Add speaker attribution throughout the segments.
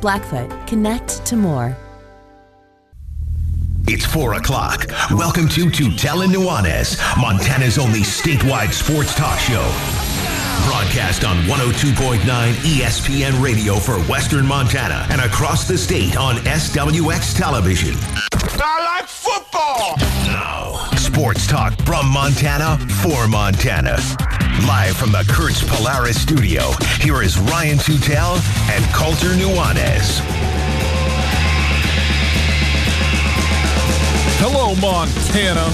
Speaker 1: Blackfoot, connect to more.
Speaker 2: It's 4 o'clock. Welcome to Tutel and Montana's only statewide sports talk show. Broadcast on 102.9 ESPN radio for Western Montana and across the state on SWX television.
Speaker 3: I like football.
Speaker 2: Now, sports talk from Montana for Montana. Live from the Kurtz Polaris studio, here is Ryan Tutel and Colter Nuanez.
Speaker 4: Hello, Montana.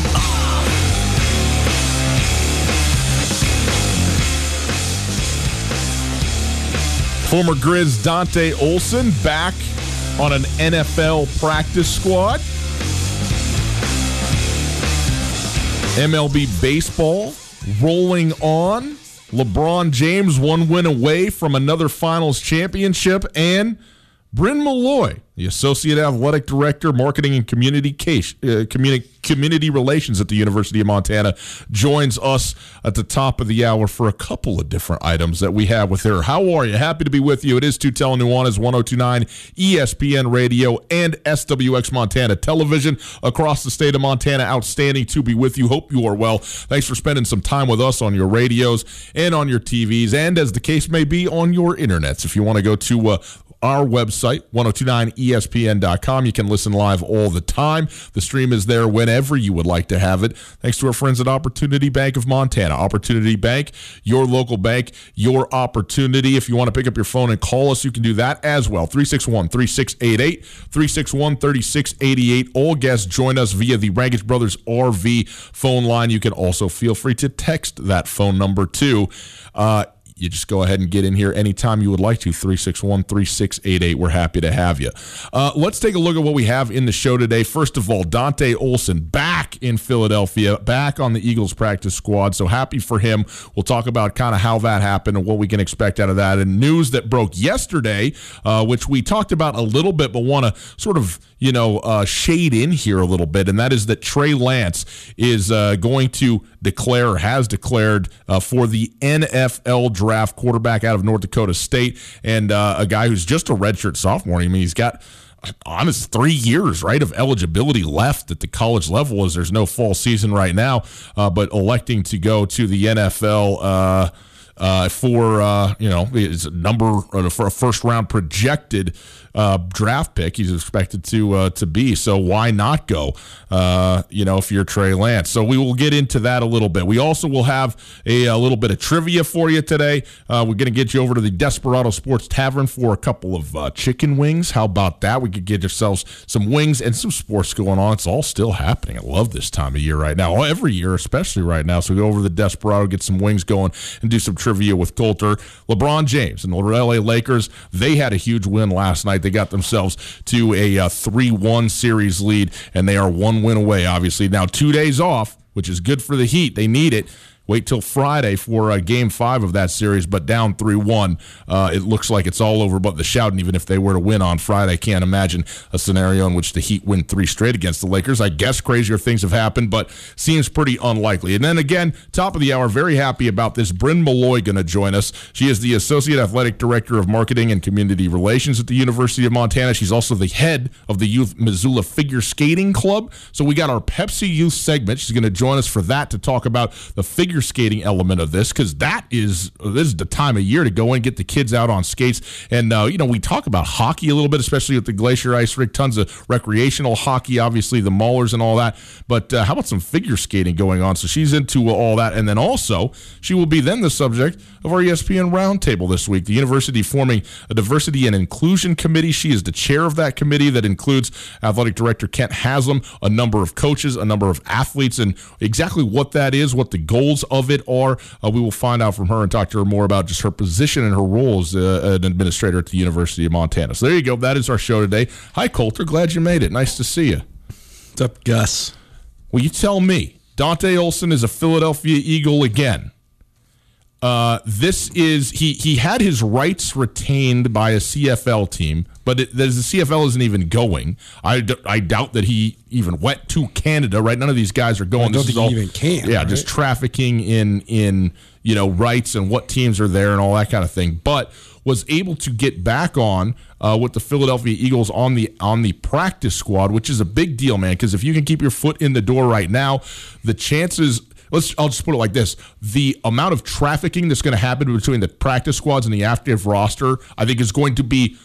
Speaker 4: Former Grizz Dante Olson back on an NFL practice squad. MLB baseball rolling on. LeBron James one win away from another finals championship and Bryn Malloy, the Associate Athletic Director, Marketing and Community uh, Communi- Community Relations at the University of Montana, joins us at the top of the hour for a couple of different items that we have with her. How are you? Happy to be with you. It is Tutel Nuanez 1029 ESPN Radio and SWX Montana Television across the state of Montana. Outstanding to be with you. Hope you are well. Thanks for spending some time with us on your radios and on your TVs, and as the case may be, on your internets. If you want to go to uh, our website, 1029ESPN.com. You can listen live all the time. The stream is there whenever you would like to have it. Thanks to our friends at Opportunity Bank of Montana. Opportunity Bank, your local bank, your opportunity. If you want to pick up your phone and call us, you can do that as well. 361 3688, 361 3688. All guests join us via the Raggage Brothers RV phone line. You can also feel free to text that phone number too. Uh, you just go ahead and get in here anytime you would like to 361 3688 we're happy to have you. Uh, let's take a look at what we have in the show today. First of all dante olson back in philadelphia back on the eagles practice squad. So happy for him. We'll talk about kind of how that happened and what we can expect out of that. And news that broke yesterday uh, which we talked about a little bit but want to sort of you know uh, shade in here a little bit and that is that trey lance is uh, going to declare or has declared uh, for the nfl draft quarterback out of north dakota state and uh, a guy who's just a redshirt sophomore. I mean he's got honest three years right of eligibility left at the college level as there's no fall season right now uh, but electing to go to the nfl uh, uh, for uh, you know his number uh, for a first round projected uh, draft pick. He's expected to uh, to be. So why not go? Uh, you know, if you're Trey Lance. So we will get into that a little bit. We also will have a, a little bit of trivia for you today. Uh, we're going to get you over to the Desperado Sports Tavern for a couple of uh, chicken wings. How about that? We could get ourselves some wings and some sports going on. It's all still happening. I love this time of year right now. Every year, especially right now. So we go over to the Desperado, get some wings going, and do some trivia with Colter. LeBron James and the LA Lakers. They had a huge win last night. They got themselves to a 3 uh, 1 series lead, and they are one win away, obviously. Now, two days off, which is good for the Heat. They need it. Wait till Friday for uh, game five of that series, but down 3 1. Uh, it looks like it's all over but the shout. And even if they were to win on Friday, I can't imagine a scenario in which the Heat win three straight against the Lakers. I guess crazier things have happened, but seems pretty unlikely. And then again, top of the hour, very happy about this. Bryn Malloy going to join us. She is the Associate Athletic Director of Marketing and Community Relations at the University of Montana. She's also the head of the Youth Missoula Figure Skating Club. So we got our Pepsi Youth segment. She's going to join us for that to talk about the figure figure skating element of this because that is this is the time of year to go and get the kids out on skates. And uh, you know, we talk about hockey a little bit, especially with the Glacier Ice Rink. Tons of recreational hockey, obviously the Maulers and all that. But uh, how about some figure skating going on? So she's into all that, and then also she will be then the subject of our ESPN roundtable this week. The university forming a diversity and inclusion committee. She is the chair of that committee that includes athletic director Kent Haslam, a number of coaches, a number of athletes, and exactly what that is, what the goals of it are. Uh, we will find out from her and talk to her more about just her position and her role as uh, an administrator at the University of Montana. So there you go. That is our show today. Hi, Colter. Glad you made it. Nice to see you.
Speaker 5: What's up, Gus?
Speaker 4: Well, you tell me. Dante Olson is a Philadelphia Eagle again. Uh, this is he he had his rights retained by a CFL team, but it, the CFL isn't even going. I, d- I doubt that he even went to Canada. Right, none of these guys are going.
Speaker 5: I don't
Speaker 4: this
Speaker 5: think
Speaker 4: is all,
Speaker 5: even can.
Speaker 4: Yeah,
Speaker 5: right?
Speaker 4: just trafficking in in you know rights and what teams are there and all that kind of thing. But was able to get back on uh, with the Philadelphia Eagles on the on the practice squad, which is a big deal, man. Because if you can keep your foot in the door right now, the chances let's I'll just put it like this: the amount of trafficking that's going to happen between the practice squads and the active roster, I think, is going to be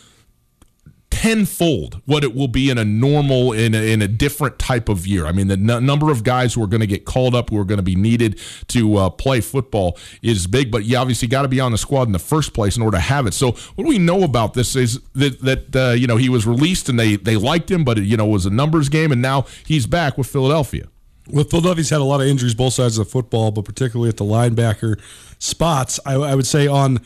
Speaker 4: tenfold what it will be in a normal in a, in a different type of year. I mean, the n- number of guys who are going to get called up who are going to be needed to uh, play football is big. But you obviously got to be on the squad in the first place in order to have it. So what do we know about this is that that uh, you know he was released and they they liked him, but it, you know it was a numbers game, and now he's back with Philadelphia.
Speaker 5: Well, Philadelphia's had a lot of injuries both sides of the football, but particularly at the linebacker spots. I, I would say on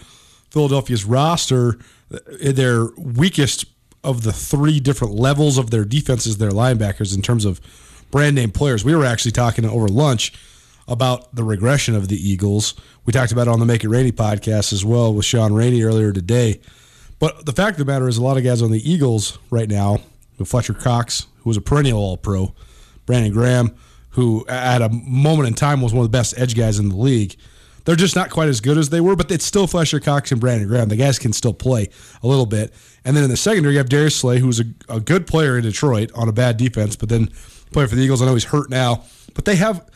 Speaker 5: Philadelphia's roster, their weakest of the three different levels of their defenses, their linebackers, in terms of brand name players. We were actually talking over lunch about the regression of the Eagles. We talked about it on the Make It Rainy podcast as well with Sean Rainey earlier today. But the fact of the matter is, a lot of guys on the Eagles right now, Fletcher Cox, who was a perennial All Pro, Brandon Graham, who at a moment in time was one of the best edge guys in the league. They're just not quite as good as they were, but it's still Fletcher Cox and Brandon Graham. The guys can still play a little bit. And then in the secondary, you have Darius Slay, who's a, a good player in Detroit on a bad defense, but then playing for the Eagles. I know he's hurt now, but they have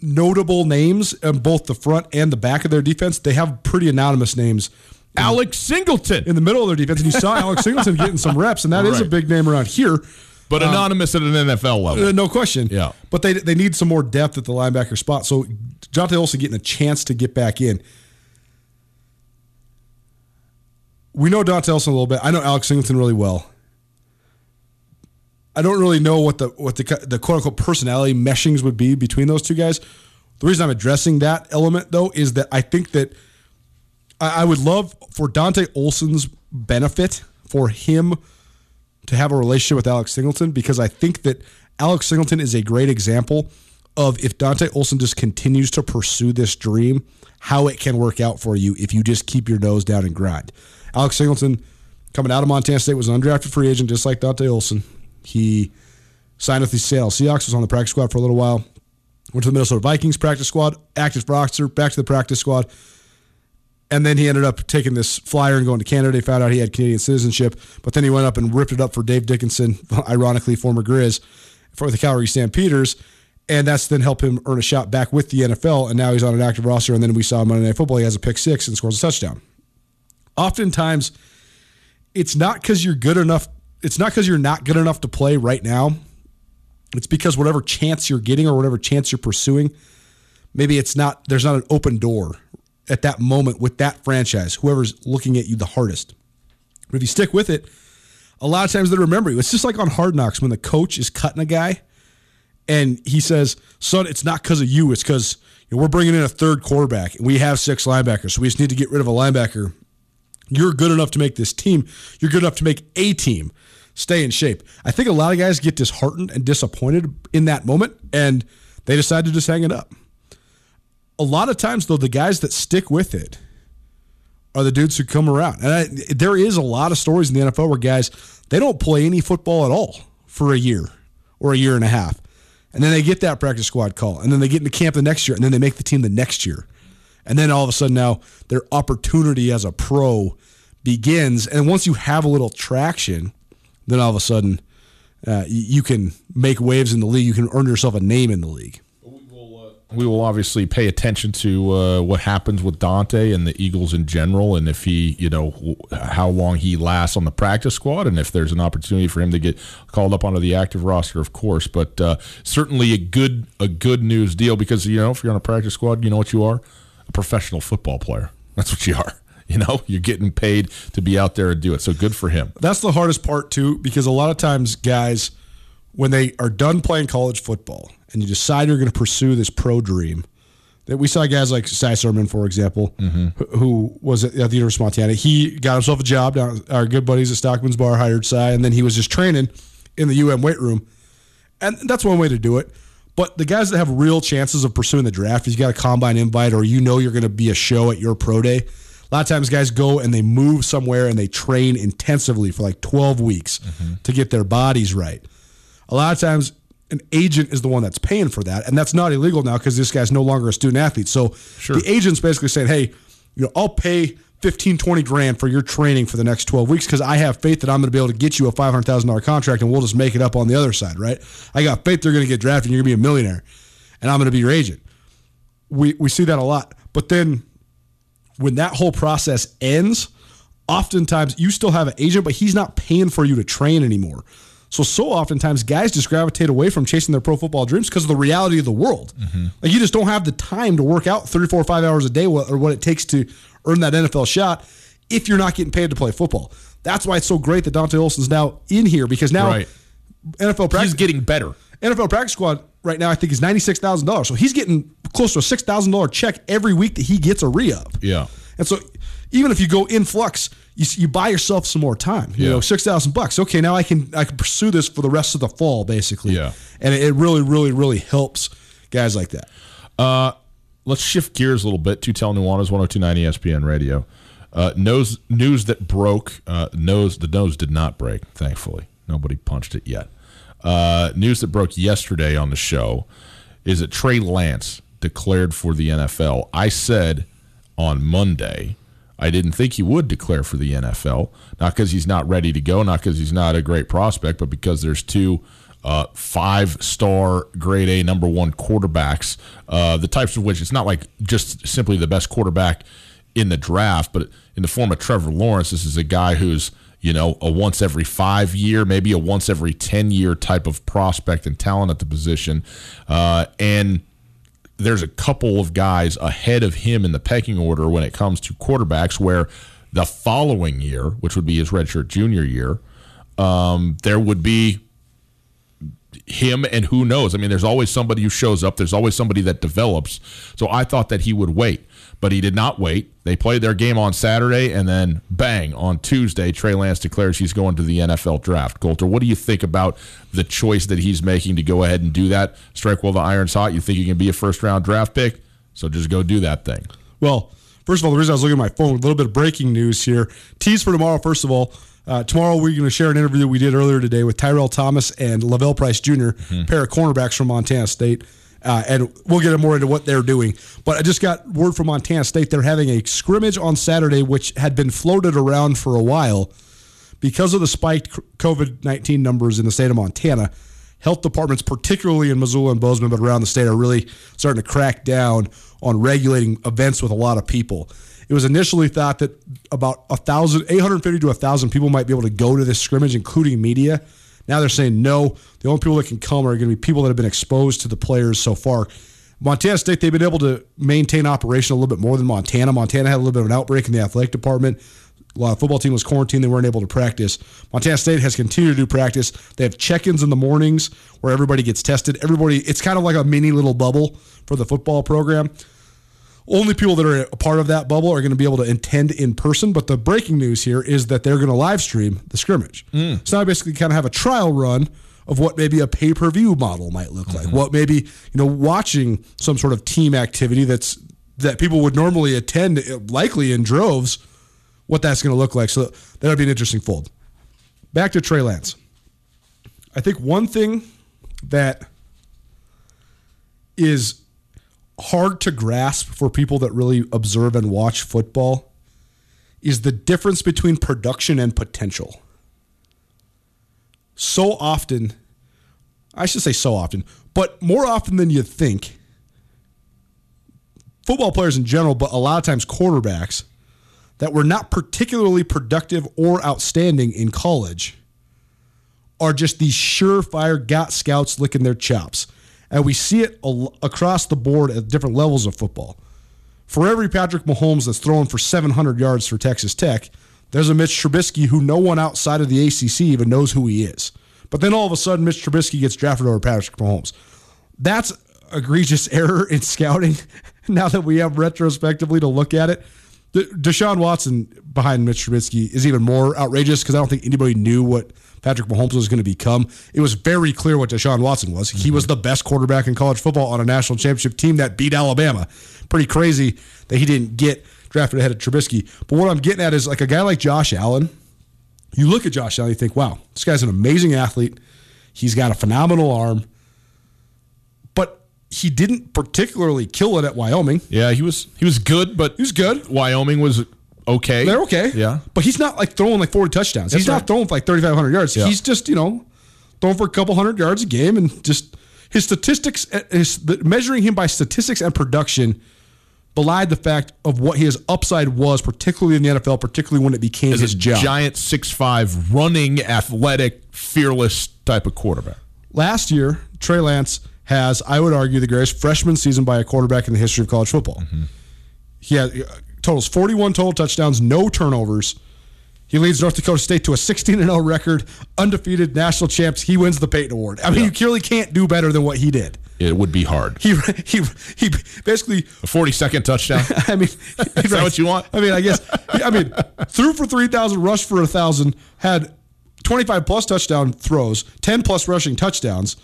Speaker 5: notable names on both the front and the back of their defense. They have pretty anonymous names.
Speaker 4: Alex Singleton
Speaker 5: in the middle of their defense, and you saw Alex Singleton getting some reps, and that is a big name around here.
Speaker 4: But anonymous at an NFL level.
Speaker 5: Uh, no question.
Speaker 4: Yeah.
Speaker 5: But they they need some more depth at the linebacker spot. So Dante Olson getting a chance to get back in. We know Dante Olson a little bit. I know Alex Singleton really well. I don't really know what the what the the quote unquote personality meshings would be between those two guys. The reason I'm addressing that element though is that I think that I, I would love for Dante Olson's benefit for him to have a relationship with Alex Singleton because I think that Alex Singleton is a great example of if Dante Olson just continues to pursue this dream, how it can work out for you if you just keep your nose down and grind. Alex Singleton, coming out of Montana State, was an undrafted free agent just like Dante Olson. He signed with the Seattle Seahawks, was on the practice squad for a little while, went to the Minnesota Vikings practice squad, active roster, back to the practice squad. And then he ended up taking this flyer and going to Canada. He found out he had Canadian citizenship, but then he went up and ripped it up for Dave Dickenson, ironically, former Grizz, for the Calgary Stampeders. And that's then helped him earn a shot back with the NFL. And now he's on an active roster. And then we saw Monday Night Football. He has a pick six and scores a touchdown. Oftentimes, it's not because you're good enough. It's not because you're not good enough to play right now. It's because whatever chance you're getting or whatever chance you're pursuing, maybe it's not. There's not an open door at that moment with that franchise. Whoever's looking at you the hardest. But if you stick with it, a lot of times they remember you. It's just like on Hard Knocks when the coach is cutting a guy, and he says, "Son, it's not because of you. It's because you know, we're bringing in a third quarterback, and we have six linebackers, so we just need to get rid of a linebacker." You're good enough to make this team. You're good enough to make a team stay in shape. I think a lot of guys get disheartened and disappointed in that moment, and they decide to just hang it up. A lot of times, though, the guys that stick with it are the dudes who come around. And I, there is a lot of stories in the NFL where guys they don't play any football at all for a year or a year and a half, and then they get that practice squad call, and then they get into camp the next year, and then they make the team the next year, and then all of a sudden now their opportunity as a pro begins, and once you have a little traction, then all of a sudden uh, you can make waves in the league. You can earn yourself a name in the league.
Speaker 4: We will obviously pay attention to uh, what happens with Dante and the Eagles in general, and if he, you know, how long he lasts on the practice squad, and if there's an opportunity for him to get called up onto the active roster, of course. But uh, certainly a good a good news deal because you know if you're on a practice squad, you know what you are, a professional football player. That's what you are. You know, you're getting paid to be out there and do it. So good for him.
Speaker 5: That's the hardest part too, because a lot of times guys, when they are done playing college football and you decide you're going to pursue this pro dream, that we saw guys like Cy Sirmon, for example, who, who was at, the University of Montana. He got himself a job down. Our good buddies at Stockman's Bar hired Cy, and then he was just training in the UM weight room, and that's one way to do it. But the guys that have real chances of pursuing the draft, if you got a combine invite or you know you're going to be a show at your pro day, a lot of times guys go and they move somewhere and they train intensively for like 12 weeks to get their bodies right. A lot of times an agent is the one that's paying for that, and that's not illegal now because this guy's no longer a student athlete. So the agent's basically saying, hey, you know, I'll pay 15, 20 grand for your training for the next 12 weeks because I have faith that I'm going to be able to get you a $500,000 contract and we'll just make it up on the other side, right? I got faith they're going to get drafted and you're going to be a millionaire and I'm going to be your agent. We, we see that a lot. But then when that whole process ends, oftentimes you still have an agent, but he's not paying for you to train anymore. So, so oftentimes guys just gravitate away from chasing their pro football dreams because of the reality of the world. Mm-hmm. Like you just don't have the time to work out three, four, five hours a day or what it takes to earn that NFL shot if you're not getting paid to play football. That's why it's so great that Dante Olson's now in here because now
Speaker 4: Right.
Speaker 5: NFL practice
Speaker 4: He's getting better.
Speaker 5: NFL practice squad right now, I think, is ninety six thousand dollars. So he's getting close to a six thousand dollar check every week that he gets a re up.
Speaker 4: Yeah.
Speaker 5: And so even if you go in flux, you, you buy yourself some more time. You
Speaker 4: Yeah.
Speaker 5: know, six thousand bucks. Okay, now I can I can pursue this for the rest of the fall, basically.
Speaker 4: Yeah.
Speaker 5: And it, it really, really, really helps guys like that.
Speaker 4: Uh, let's shift gears a little bit to Tell Nuanez 1029 ESPN Radio. Uh, nose, news that broke. Uh, nose the nose did not break. Thankfully, nobody punched it yet. Uh, news that broke yesterday on the show is that Trey Lance declared for the NFL. I said on Monday I didn't think he would declare for the NFL, not because he's not ready to go, not because he's not a great prospect, but because there's two uh, five star grade A number one quarterbacks, uh, the types of which it's not like just simply the best quarterback in the draft, but in the form of Trevor Lawrence, this is a guy who's you know a once every five year, maybe a once every ten year type of prospect and talent at the position, uh, and there's a couple of guys ahead of him in the pecking order when it comes to quarterbacks where the following year, which would be his redshirt junior year, um, there would be him and who knows. I mean, there's always somebody who shows up. There's always somebody that develops. So I thought that he would wait, but he did not wait. They played their game on Saturday, and then bang on Tuesday, Trey Lance declares he's going to the NFL draft. Colter, what do you think about the choice that he's making to go ahead and do that? Strike while the iron's hot. You think he can be a first round draft pick? So just go do that thing.
Speaker 5: Well, first of all, the reason I was looking at my phone, a little bit of breaking news here. Tease for tomorrow, first of all. Uh, tomorrow, we're going to share an interview that we did earlier today with Tyrell Thomas and Lavelle Price Jr., pair of cornerbacks from Montana State. Uh, and we'll get more into what they're doing. But I just got word from Montana State they're having a scrimmage on Saturday, which had been floated around for a while because of the spiked COVID 19 numbers in the state of Montana. health departments, particularly in Missoula and Bozeman, but around the state, are really starting to crack down on regulating events with a lot of people. It was initially thought that about 1,000, 850 to 1,000 people might be able to go to this scrimmage, including media. Now they're saying no. The only people that can come are going to be people that have been exposed to the players so far. Montana State, they've been able to maintain operation a little bit more than Montana. Montana had a little bit of an outbreak in the athletic department. Of football team was quarantined; they weren't able to practice. Montana State has continued to do practice. They have check-ins in the mornings where everybody gets tested. Everybody, it's kind of like a mini little bubble for the football program. Only people that are a part of that bubble are going to be able to attend in person. But the breaking news here is that they're going to live stream the scrimmage. So now I basically kind of have a trial run of what maybe a pay per view model might look like. What maybe you know watching some sort of team activity that's that people would normally attend, uh, likely in droves. What that's going to look like. So that would be an interesting fold. Back to Trey Lance. I think one thing that is hard to grasp for people that really observe and watch football is the difference between production and potential. So often, I should say so often, but more often than you think, football players in general, but a lot of times quarterbacks that were not particularly productive or outstanding in college are just these surefire got scouts licking their chops. And we see it al- across the board at different levels of football. For every Patrick Mahomes that's throwing for 700 yards for Texas Tech, there's a Mitch Trubisky who no one outside of the ACC even knows who he is. But then all of a sudden, Mitch Trubisky gets drafted over Patrick Mahomes. That's egregious error in scouting. now that we have retrospectively to look at it, De- Deshaun Watson behind Mitch Trubisky is even more outrageous because I don't think anybody knew what Patrick Mahomes was going to become. It was very clear what Deshaun Watson was. He was the best quarterback in college football on a national championship team that beat Alabama. Pretty crazy that he didn't get drafted ahead of Trubisky. But what I'm getting at is like a guy like Josh Allen. You look at Josh Allen, you think, wow, this guy's an amazing athlete. He's got a phenomenal arm. He didn't particularly kill it at Wyoming.
Speaker 4: Yeah, he was he was good, but
Speaker 5: He was good.
Speaker 4: Wyoming was okay.
Speaker 5: They're okay.
Speaker 4: Yeah.
Speaker 5: But he's not like throwing like 40 touchdowns. he's
Speaker 4: That's
Speaker 5: not throwing for like 3,500 yards.
Speaker 4: Yeah.
Speaker 5: He's just, you know, throwing for a couple hundred yards a game and just his statistics, uh, his, the, measuring him by statistics and production belied the fact of what his upside was, particularly in the NFL, particularly when it became
Speaker 4: As
Speaker 5: his
Speaker 4: a
Speaker 5: job.
Speaker 4: giant six five running, athletic, fearless type of quarterback.
Speaker 5: Last year, Trey Lance has, I would argue, the greatest freshman season by a quarterback in the history of college football. He had uh, totals 41 total touchdowns, no turnovers. He leads North Dakota State to a 16 0 record, undefeated national champs. He wins the Payton Award. I mean, you clearly can't do better than what he did.
Speaker 4: It would be hard.
Speaker 5: He he he basically.
Speaker 4: A forty second touchdown.
Speaker 5: I mean,
Speaker 4: Is that what you want?
Speaker 5: I mean, I guess. I mean, threw for three thousand, rushed for a thousand, had twenty five plus touchdown throws, ten plus rushing touchdowns.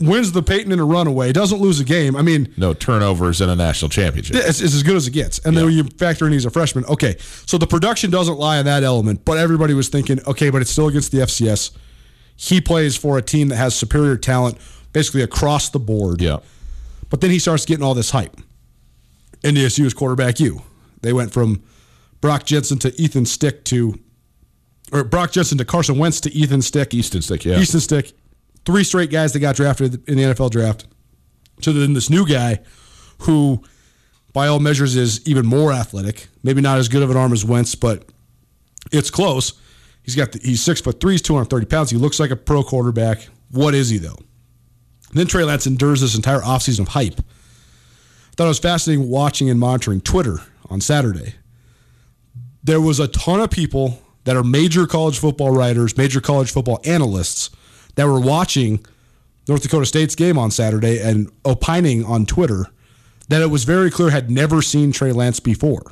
Speaker 5: Wins the Payton in a runaway. Doesn't lose a game. I mean,
Speaker 4: no turnovers in a national championship.
Speaker 5: it's, it's as good as it gets. And then when you factor in he's a freshman, okay. So the production doesn't lie in that element, but everybody was thinking, okay, but it's still against the FCS. He plays for a team that has superior talent basically across the board.
Speaker 4: Yeah.
Speaker 5: But then he starts getting all this hype. NDSU is quarterback U. They went from Brock Jensen to Ethan Stick to, or Brock Jensen to Carson Wentz to Ethan Stick.
Speaker 4: Easton Stick, yeah.
Speaker 5: Easton Stick. Three straight guys that got drafted in the NFL draft. So then this new guy, who by all measures is even more athletic, maybe not as good of an arm as Wentz, but it's close. He's got the, he's six foot three, he's two hundred thirty pounds. He looks like a pro quarterback. What is he though? then Trey Lance endures this entire offseason of hype. I thought it was fascinating watching and monitoring Twitter on Saturday. There was a ton of people that are major college football writers, major college football analysts that were watching North Dakota State's game on Saturday and opining on Twitter that it was very clear had never seen Trey Lance before.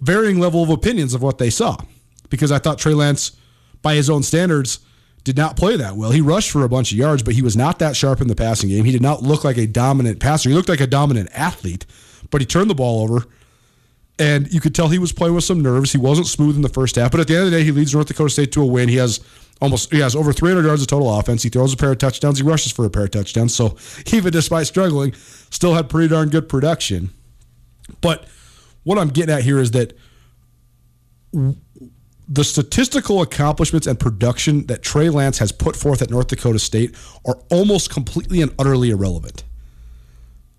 Speaker 5: Varying level of opinions of what they saw because I thought Trey Lance, by his own standards, did not play that well. He rushed for a bunch of yards, but he was not that sharp in the passing game. He did not look like a dominant passer. He looked like a dominant athlete, but he turned the ball over and you could tell he was playing with some nerves. He wasn't smooth in the first half, but at the end of the day, he leads North Dakota State to a win. He has almost he has over 300 yards of total offense. He throws a pair of touchdowns. He rushes for a pair of touchdowns. So even despite struggling, still had pretty darn good production. But what I'm getting at here is that the statistical accomplishments and production that Trey Lance has put forth at North Dakota State are almost completely and utterly irrelevant.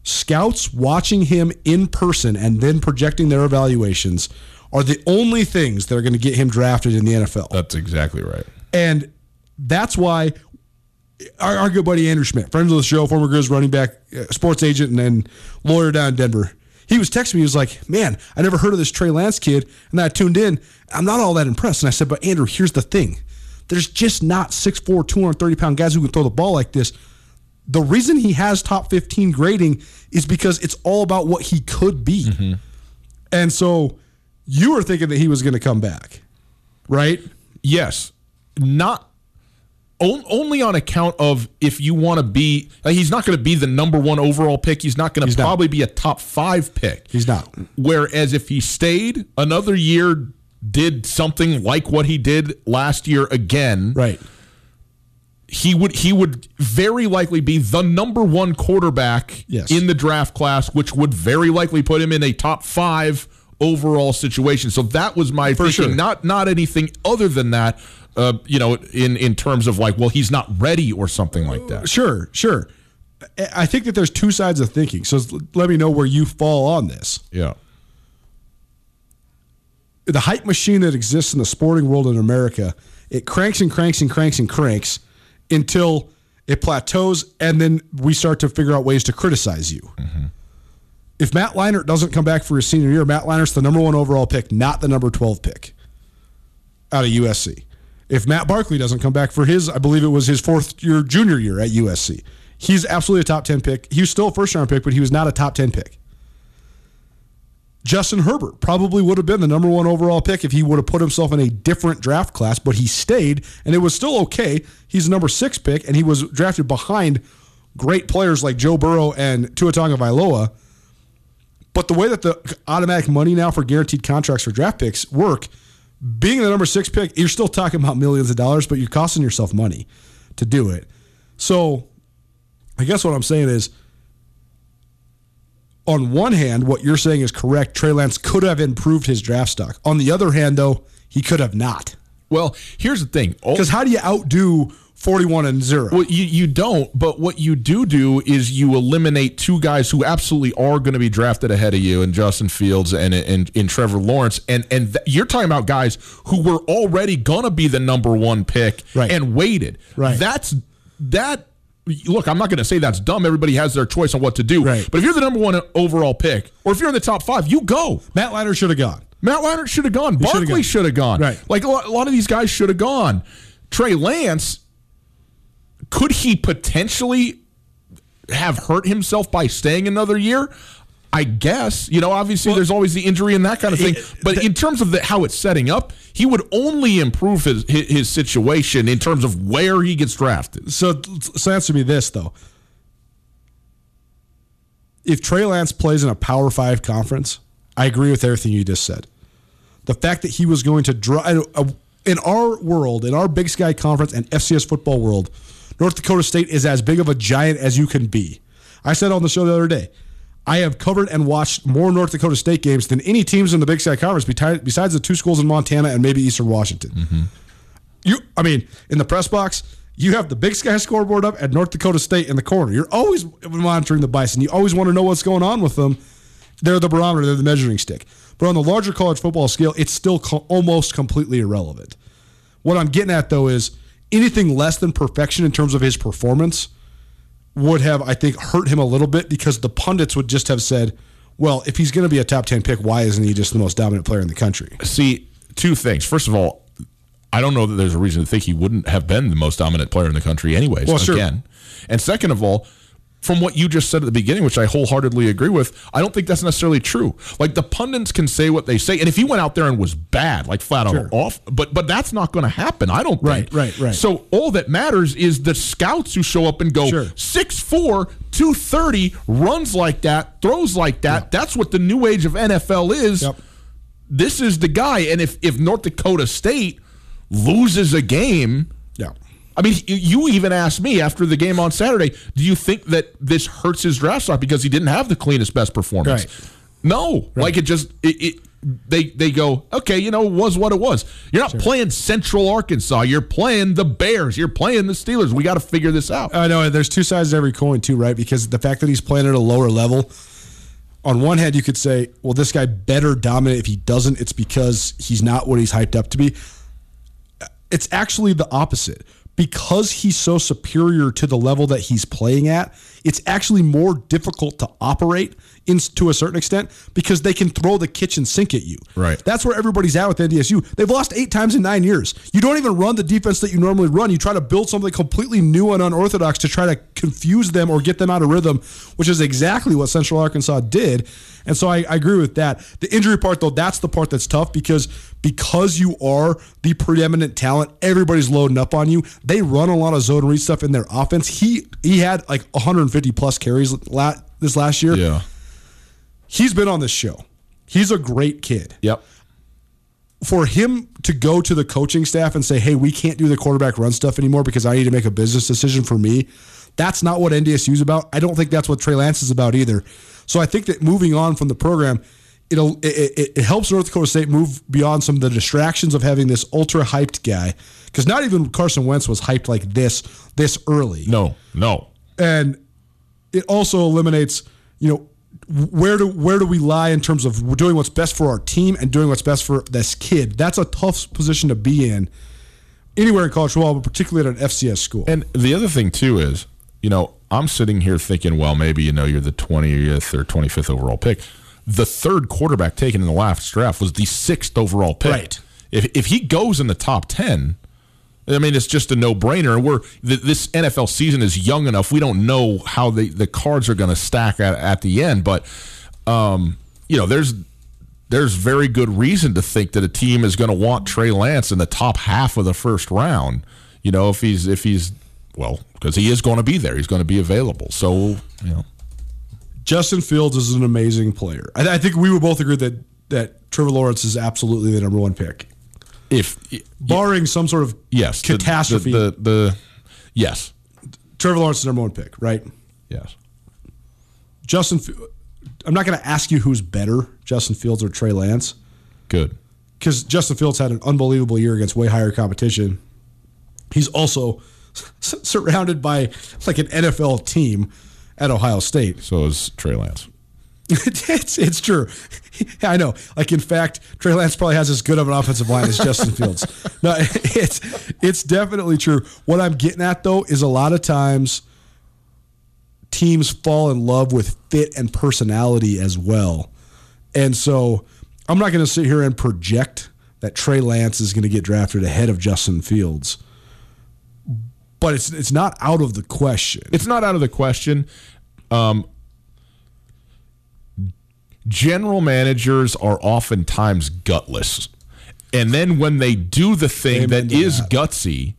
Speaker 5: Scouts watching him in person and then projecting their evaluations are the only things that are going to get him drafted in the NFL.
Speaker 4: That's exactly right.
Speaker 5: And that's why our, our good buddy Andrew Schmidt, friend of the show, former Grizz running back, uh, sports agent, and, and lawyer down in Denver, he was texting me. He was like, "Man, I never heard of this Trey Lance kid," and then I tuned in. I'm not all that impressed. And I said, "But Andrew, here's the thing: there's just not 6'4", 230 pound guys who can throw the ball like this." The reason he has top 15 grading is because it's all about what he could be. Mm-hmm. And so you were thinking that he was going to come back, right?
Speaker 4: Yes, not on, only on account of if you want to be. Like he's not going to be the number one overall pick. He's not going to
Speaker 5: not.
Speaker 4: probably be a top five pick.
Speaker 5: He's not.
Speaker 4: Whereas if he stayed another year, did something like what he did last year again,
Speaker 5: Right.
Speaker 4: He would he would very likely be the number one quarterback
Speaker 5: Yes.
Speaker 4: in the draft class, which would very likely put him in a top five overall situation. So that was my
Speaker 5: For
Speaker 4: thinking.
Speaker 5: sure.
Speaker 4: Not not anything other than that. Uh, you know, in in terms of like, well, he's not ready or something like that.
Speaker 5: Sure, sure. I- I think that there's two sides of thinking. So let me know where you fall on this.
Speaker 4: Yeah.
Speaker 5: The hype machine that exists in the sporting world in America, it cranks and cranks and cranks and cranks until it plateaus, and then we start to figure out ways to criticize you. If Matt Leinart doesn't come back for his senior year, Matt Leinart's the number one overall pick, not the number 12 pick out of USC. If Matt Barkley doesn't come back for his, I believe it was his fourth year junior year at USC, he's absolutely a top 10 pick. He was still a first round pick, but he was not a top 10 pick. Justin Herbert probably would have been the number one overall pick if he would have put himself in a different draft class, but he stayed, and it was still okay. He's a number six pick, and he was drafted behind great players like Joe Burrow and Tua Tagovailoa. But the way that the automatic money now for guaranteed contracts for draft picks work, being the number six pick, you're still talking about millions of dollars, but you're costing yourself money to do it. So I guess what I'm saying is on one hand, what you're saying is correct. Trey Lance could have improved his draft stock. On the other hand, though, he could have not.
Speaker 4: Well, here's the thing. Oh.
Speaker 5: Because how do you outdo 41 and 0?
Speaker 4: Well, you, you don't, but what you do do is you eliminate two guys who absolutely are going to be drafted ahead of you, and Justin Fields and in, in Trevor Lawrence, and and th- you're talking about guys who were already going to be the number one pick
Speaker 5: Right.
Speaker 4: and waited.
Speaker 5: Right.
Speaker 4: That's that. Look, I'm not going to say that's dumb. Everybody has their choice on what to do.
Speaker 5: Right.
Speaker 4: But if you're the number one overall pick, or if you're in the top five, you go.
Speaker 5: Matt Leinart should have gone.
Speaker 4: Matt Leinart should have gone. Barkley should have gone.
Speaker 5: Right.
Speaker 4: Like a lot, a lot of these guys should have gone. Trey Lance, could he potentially have hurt himself by staying another year? I guess. You know, obviously there's always the injury and that kind of thing.
Speaker 5: it-
Speaker 4: but in terms of the, how it's setting up, he would only improve his, his his situation in terms of where he gets drafted.
Speaker 5: So, so answer me this though: If Trey Lance plays in a Power Five conference, I agree with everything you just said. The fact that he was going to draw uh, in our world, in our Big Sky Conference and FCS football world, North Dakota State is as big of a giant as you can be. I said on the show the other day, I have covered and watched more North Dakota State games than any teams in the Big Sky Conference besides the two schools in Montana and maybe Eastern Washington. Mm-hmm. You, I mean, in the press box, you have the Big Sky scoreboard up at North Dakota State in the corner. You're always monitoring the Bison. You always want to know what's going on with them. They're the barometer. They're the measuring stick. But on the larger college football scale, it's still co- almost completely irrelevant. What I'm getting at though is anything less than perfection in terms of his performance would have, I think, hurt him a little bit because the pundits would just have said, "Well, if he's going to be a top ten pick, why isn't he just the most dominant player in the country?"
Speaker 4: See, two things. First of all, I don't know that there's a reason to think he wouldn't have been the most dominant player in the country, anyways.
Speaker 5: Well, sure.
Speaker 4: Again, and second of all, from what you just said at the beginning, which I wholeheartedly agree with, I don't think that's necessarily true. Like the pundits can say what they say, and if he went out there and was bad, like flat out off, but but that's not going to happen. I don't
Speaker 5: Right,
Speaker 4: think.
Speaker 5: right, right.
Speaker 4: So all that matters is the scouts who show up and go
Speaker 5: Sure.
Speaker 4: 6'4", 230, runs like that, throws like that. That's what the new age of NFL is
Speaker 5: Yep.
Speaker 4: this is the guy. And if if North Dakota State loses a game. I mean, you- even asked me after the game on Saturday, do you think that this hurts his draft stock because he didn't have the cleanest, best performance?
Speaker 5: Right.
Speaker 4: No, like it just it, it they they go, okay, you know, it was what it was. You're not playing Central Arkansas. You're playing the Bears. You're playing the Steelers. We got to figure this out.
Speaker 5: I know there's two sides to every coin too, right? Because the fact that he's playing at a lower level, on one hand, you could say, well, this guy better dominate. If he doesn't, it's because he's not what he's hyped up to be. It's actually the opposite. Because he's so superior to the level that he's playing at, it's actually more difficult to operate in, to a certain extent because they can throw the kitchen sink at you.
Speaker 4: Right.
Speaker 5: That's where everybody's at with NDSU. They've lost eight times in nine years. You don't even run the defense that you normally run. You try to build something completely new and unorthodox to try to confuse them or get them out of rhythm, which is exactly what Central Arkansas did. And so I, I agree with that. The injury part, though, that's the part that's tough because because you are the preeminent talent, everybody's loading up on you. They run a lot of zone read stuff in their offense. He he had like 150 plus carries la- this last year.
Speaker 4: Yeah.
Speaker 5: He's been on this show. He's a great kid.
Speaker 4: Yep.
Speaker 5: For him to go to the coaching staff and say, "Hey, we can't do the quarterback run stuff anymore because I need to make a business decision for me," that's not what NDSU is about. I don't think that's what Trey Lance is about either. So I think that moving on from the program, it'll it, it, it helps North Dakota State move beyond some of the distractions of having this ultra hyped guy because not even Carson Wentz was hyped like this this early
Speaker 4: No, no.
Speaker 5: and it also eliminates you know where do where do we lie in terms of doing what's best for our team and doing what's best for this kid that's a tough position to be in anywhere in college football but particularly at an fcs school
Speaker 4: And the other thing too is, you know, I'm sitting here thinking, well, maybe you know you're the 20th or 25th overall pick. The third quarterback taken in the last draft was the sixth overall pick.
Speaker 5: Right.
Speaker 4: If if he goes in the top 10, I mean, it's just a no brainer. We're th- this NFL season is young enough. We don't know how the the cards are going to stack at, at the end, but um, you know, there's there's very good reason to think that a team is going to want Trey Lance in the top half of the first round. You know, if he's if he's well, because he is going to be there, he's going to be available. So you know,
Speaker 5: justin fields is an amazing player. I, I think we would both agree that that trevor lawrence is absolutely the number one pick.
Speaker 4: If
Speaker 5: barring some sort of
Speaker 4: yes,
Speaker 5: catastrophe
Speaker 4: The, the, the yes,
Speaker 5: trevor lawrence is the number one pick right?
Speaker 4: Yes.
Speaker 5: justin i'm not going to ask you who's better justin fields or trey lance.
Speaker 4: Good.
Speaker 5: because Justin Fields had an unbelievable year against way higher competition. He's also surrounded by like an NFL team at Ohio State.
Speaker 4: So is Trey Lance.
Speaker 5: it's it's true. I know. Like in fact, Trey Lance probably has as good of an offensive line as Justin Fields. No, it's it's definitely true. What I'm getting at though is a lot of times teams fall in love with fit and personality as well. And so I'm not going to sit here and project that Trey Lance is going to get drafted ahead of Justin Fields. But it's it's not out of the question.
Speaker 4: It's not out of the question. Um, general managers are oftentimes gutless, and then when they do the thing
Speaker 5: Amen
Speaker 4: that
Speaker 5: that.
Speaker 4: gutsy,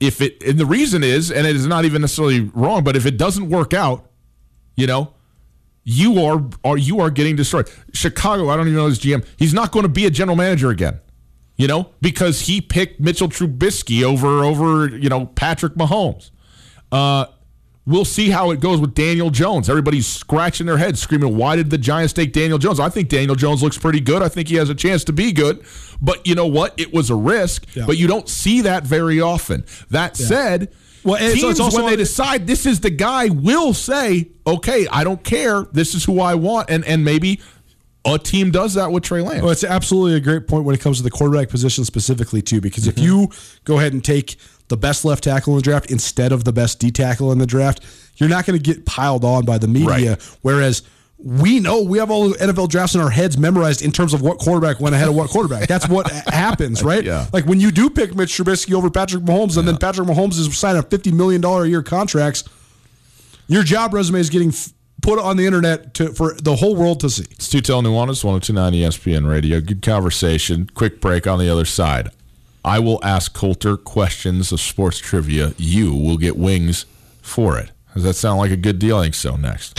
Speaker 4: if it and the reason is, and it is not even necessarily wrong, but if it doesn't work out, you know, you are are you are getting destroyed. Chicago, I don't even know his GM. He's not going to be a general manager again. You know, because he picked Mitchell Trubisky over over you know Patrick Mahomes. Uh, we'll see how it goes with Daniel Jones. Everybody's scratching their heads, screaming, "Why did the Giants take Daniel Jones?" I think Daniel Jones looks pretty good. I think he has a chance to be good. But you know what? It was a risk.
Speaker 5: Yeah.
Speaker 4: But you don't see that very often. That said.
Speaker 5: Well,
Speaker 4: teams
Speaker 5: it's also-
Speaker 4: when they decide this is the guy will say, "Okay, I don't care. This is who I want," and and maybe a team does that with Trey Lance.
Speaker 5: Well, it's absolutely a great point when it comes to the quarterback position specifically too, because
Speaker 4: Mm-hmm.
Speaker 5: if you go ahead and take the best left tackle in the draft instead of the best D tackle in the draft, you're not going to get piled on by the media.
Speaker 4: Right.
Speaker 5: Whereas we know we have all the NFL drafts in our heads memorized in terms of what quarterback went ahead of what quarterback. That's what happens, right?
Speaker 4: Yeah.
Speaker 5: Like when you do pick Mitch Trubisky over Patrick Mahomes, and then Patrick Mahomes is signing a fifty million dollar a year contracts. Your job resume is getting put on the internet to for the whole world to see.
Speaker 4: It's Tutel Nuanez, 1029 ESPN Radio. Good conversation. Quick break on the other side. I will ask Colter questions of sports trivia. You will get wings for it. Does that sound like a good deal? I think so. Next.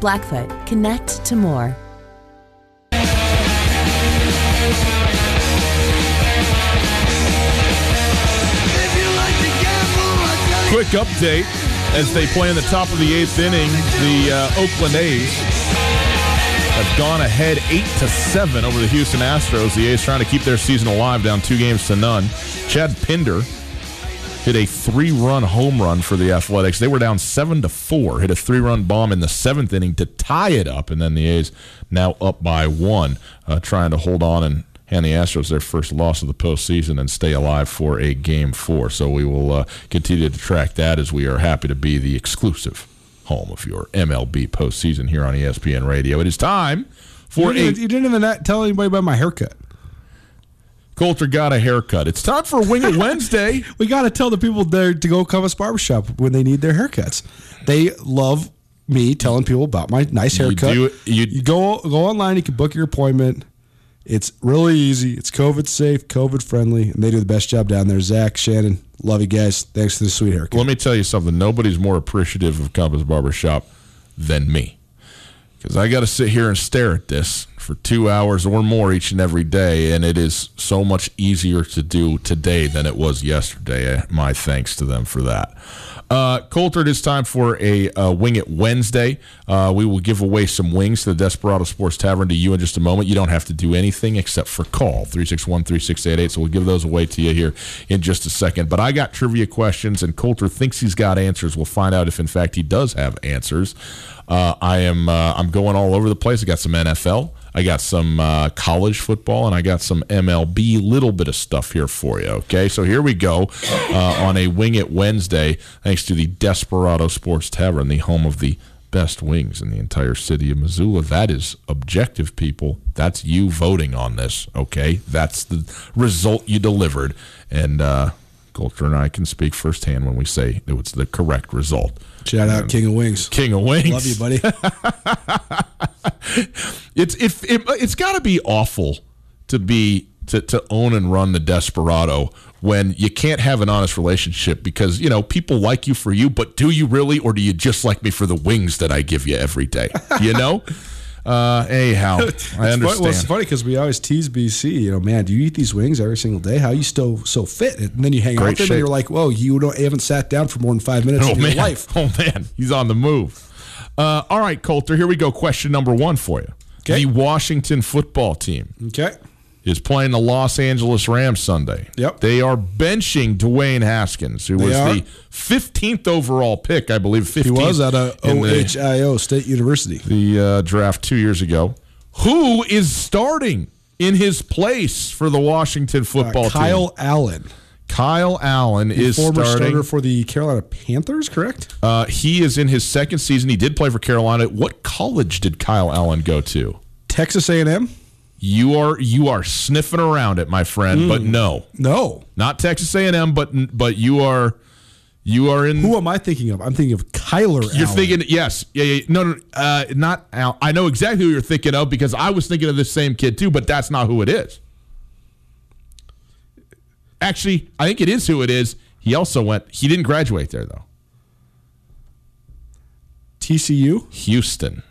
Speaker 1: Blackfoot, connect to more.
Speaker 4: Quick update as they play in the top of the eighth inning. The uh, Oakland A's have gone ahead eight to seven over the Houston Astros. The A's trying to keep their season alive, down two games to none. Chad Pinder hit a three-run home run for the Athletics. They were down seven to four. Hit a three-run bomb in the seventh inning to tie it up, and then the A's now up by one, uh, trying to hold on and hand the Astros their first loss of the postseason and stay alive for a game four. So we will uh, continue to track that as we are happy to be the exclusive home of your MLB postseason here on ESPN Radio. It is time for
Speaker 5: you, didn't, you didn't even tell anybody about my haircut.
Speaker 4: Colter got a haircut. It's time for Wing It Wednesday.
Speaker 5: We got to tell the people there to go Compass Barbershop when they need their haircuts. They love me telling people about my nice
Speaker 4: You
Speaker 5: haircut.
Speaker 4: do- you-
Speaker 5: you go go online. You can book your appointment. It's really easy. It's COVID safe, COVID friendly, and they do the best job down there. Zach, Shannon, love you guys. Thanks for the sweet haircut.
Speaker 4: Let me tell you something. Nobody's more appreciative of Compass Barbershop than me. Because I got to sit here and stare at this for two hours or more each and every day, and it is so much easier to do today than it was yesterday. My thanks to them for that. Uh, Colter, it is time for a uh, Wing It Wednesday. Uh, we will give away some wings to the Desperado Sports Tavern to you in just a moment. You don't have to do anything except for call 361 3688. So we'll give those away to you here in just a second. But I got trivia questions, and Coulter thinks he's got answers. We'll find out if, in fact, he does have answers. Uh, I am uh, I'm going all over the place. I got some NFL. I got some uh, college football and I got some MLB, little bit of stuff here for you. Okay, so here we go uh, on a Wing It Wednesday, thanks to the Desperado Sports Tavern, the home of the best wings in the entire city of Missoula. That is objective, people. That's you voting on this. Okay, that's the result you delivered, and uh, Colter and I can speak firsthand when we say it was the correct result.
Speaker 5: Shout out King of Wings.
Speaker 4: King of Wings.
Speaker 5: Love you, buddy.
Speaker 4: it's it, it it's got to be awful to be to, to own and run the Desperado when you can't have an honest relationship because you know people like you for you, but do you really, or do you just like me for the wings that I give you every day? You know. Uh, anyhow, I
Speaker 5: It's funny-
Speaker 4: understand.
Speaker 5: well, it's funny because we always tease BC. You know, man, do you eat these wings every single day? How you still so fit? And then you hang out with them, and you're like, whoa, you don't you haven't sat down for more than five minutes
Speaker 4: Oh
Speaker 5: your
Speaker 4: man!
Speaker 5: life.
Speaker 4: Oh man! He's on the move. Uh, all right, Colter. Here we go. Question number one for you.
Speaker 5: Okay.
Speaker 4: The Washington football team
Speaker 5: Okay.
Speaker 4: Is playing the Los Angeles Rams Sunday.
Speaker 5: Yep.
Speaker 4: They are benching Dwayne Haskins, who
Speaker 5: They
Speaker 4: was
Speaker 5: are.
Speaker 4: the 15th overall pick, I believe. 15th
Speaker 5: He was at a
Speaker 4: the,
Speaker 5: OHIO State University.
Speaker 4: the uh, draft two years ago. Who is starting in his place for the Washington
Speaker 5: Uh,
Speaker 4: football
Speaker 5: Kyle
Speaker 4: team?
Speaker 5: Allen,
Speaker 4: Kyle Allen is
Speaker 5: former
Speaker 4: starting.
Speaker 5: starter for the Carolina Panthers, correct?
Speaker 4: Uh, he is in his second season. He did play for Carolina. What college did Kyle Allen go to?
Speaker 5: Texas A&M?
Speaker 4: You are you are sniffing around it, my friend, but no,
Speaker 5: No.
Speaker 4: not Texas A&M, but but you are you are in.
Speaker 5: Who am I thinking of? I'm thinking of Kyler
Speaker 4: You're
Speaker 5: Allen.
Speaker 4: thinking, yes, yeah, yeah, no, no, uh, not Al. I know exactly who you're thinking of because I was thinking of this same kid too, but that's not who it is. Actually, I think it is who it is. He also went. He didn't graduate there though.
Speaker 5: TCU?
Speaker 4: Houston.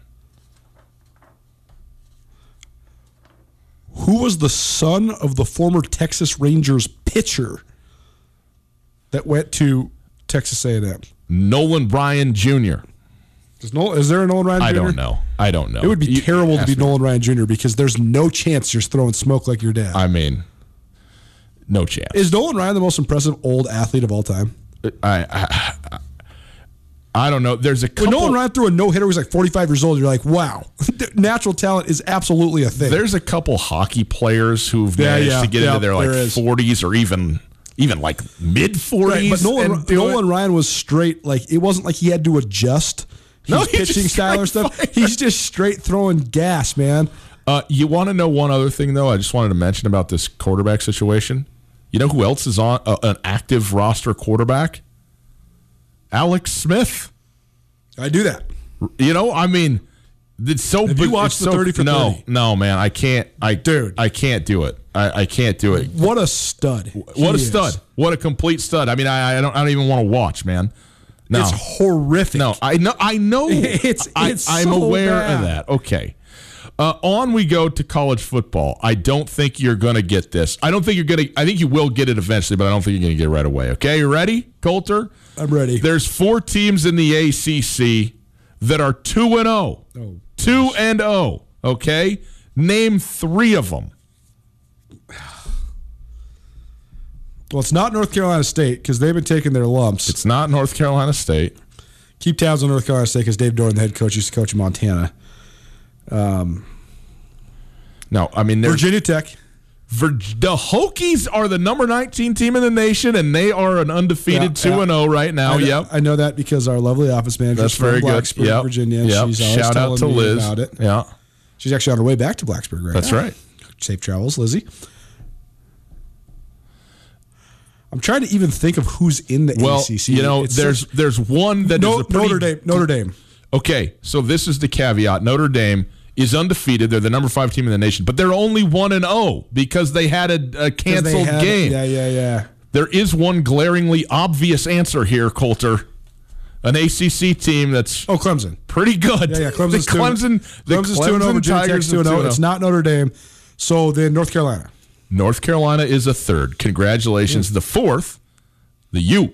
Speaker 5: Who was the son of the former Texas Rangers pitcher that went to Texas A&M?
Speaker 4: Nolan Bryan Jr.
Speaker 5: Is, Nolan, is there a Nolan Ryan Jr.?
Speaker 4: I don't know. I don't know.
Speaker 5: It would be
Speaker 4: You-
Speaker 5: terrible to be
Speaker 4: me.
Speaker 5: Nolan Ryan Jr. because there's no chance you're throwing smoke like your dad.
Speaker 4: I mean, no chance.
Speaker 5: Is Nolan Ryan the most impressive old athlete of all time?
Speaker 4: I, I I don't know. There's a
Speaker 5: When
Speaker 4: couple.
Speaker 5: Nolan Ryan threw a no hitter, was like 45 years old. You're like, wow, natural talent is absolutely a thing.
Speaker 4: There's a couple hockey players who've
Speaker 5: Yeah,
Speaker 4: managed
Speaker 5: yeah,
Speaker 4: to get
Speaker 5: yeah,
Speaker 4: into their like
Speaker 5: is.
Speaker 4: 40s or even even like mid 40s.
Speaker 5: Right, but Nolan,
Speaker 4: and
Speaker 5: Nolan. Ryan was straight. Like it wasn't like he had to adjust.
Speaker 4: No,
Speaker 5: his
Speaker 4: he
Speaker 5: pitching style or stuff.
Speaker 4: fire.
Speaker 5: He's just straight throwing gas, man.
Speaker 4: Uh, you want to know one other thing, though? I just wanted to mention about this quarterback situation. You know who else is on uh, an active roster quarterback? Alex Smith.
Speaker 5: I do that.
Speaker 4: You know, I mean, it's so.
Speaker 5: Have you watched the
Speaker 4: so-
Speaker 5: 30 for
Speaker 4: no,
Speaker 5: 30?
Speaker 4: no, man, I can't. I
Speaker 5: Dude.
Speaker 4: I can't do it. I, I can't do it.
Speaker 5: What a stud!
Speaker 4: What a
Speaker 5: is.
Speaker 4: stud! What a complete stud! I mean, I, I don't. I don't even want to watch, man. No,
Speaker 5: It's horrific.
Speaker 4: no, I know. I know.
Speaker 5: It's-
Speaker 4: I,
Speaker 5: it's
Speaker 4: I'm
Speaker 5: so
Speaker 4: aware
Speaker 5: bad.
Speaker 4: of that. Okay. Uh, on we go to college football. I don't think you're going to get this. I don't think you're going to. I think you will get it eventually, but I don't think you're going to get it right away. Okay, you ready, Colter?
Speaker 5: I'm ready.
Speaker 4: There's four teams in the ACC that are two and zero.
Speaker 5: Oh,
Speaker 4: Two and zero. Okay, name three of them.
Speaker 5: Well, it's not North Carolina State because they've been taking their lumps.
Speaker 4: It's not North Carolina State.
Speaker 5: Keep tabs on North Carolina State because Dave Doeren, the head coach, used to coach in Montana.
Speaker 4: Um, no, I mean
Speaker 5: Virginia Tech.
Speaker 4: Vir- the Hokies are the number 19 team in the nation, and they are an undefeated
Speaker 5: Yeah,
Speaker 4: 2 and 0 right now.
Speaker 5: I know,
Speaker 4: yep.
Speaker 5: I know that because our lovely office manager
Speaker 4: That's
Speaker 5: is from
Speaker 4: very good.
Speaker 5: Blacksburg,
Speaker 4: Yep.
Speaker 5: Virginia. and
Speaker 4: Yep.
Speaker 5: She's always
Speaker 4: Shout out to Liz.
Speaker 5: about it.
Speaker 4: Yeah.
Speaker 5: She's actually on her way back to Blacksburg right now.
Speaker 4: That's
Speaker 5: now.
Speaker 4: right.
Speaker 5: Safe travels, Lizzie. I'm trying to even think of who's in the
Speaker 4: Well,
Speaker 5: ACC.
Speaker 4: you know,
Speaker 5: It's
Speaker 4: there's
Speaker 5: such-
Speaker 4: there's one that is
Speaker 5: No-
Speaker 4: a pretty-
Speaker 5: Notre Dame. Notre Dame.
Speaker 4: Okay, so this is the caveat. Notre Dame is undefeated. They're the number five team in the nation, but they're only one and zero because they had a, a canceled
Speaker 5: had-
Speaker 4: game.
Speaker 5: Yeah, yeah, yeah.
Speaker 4: There is one glaringly obvious answer here, Colter. An ACC team that's
Speaker 5: Oh, Clemson.
Speaker 4: pretty good.
Speaker 5: Yeah, yeah. Clemson's
Speaker 4: the
Speaker 5: two-
Speaker 4: Clemson, the
Speaker 5: Clemson's two and.
Speaker 4: Clemson Tigers
Speaker 5: two and
Speaker 4: oh.
Speaker 5: zero. It's oh. not Notre Dame. So then North Carolina.
Speaker 4: North Carolina is a third. Congratulations. Mm. The fourth, the U.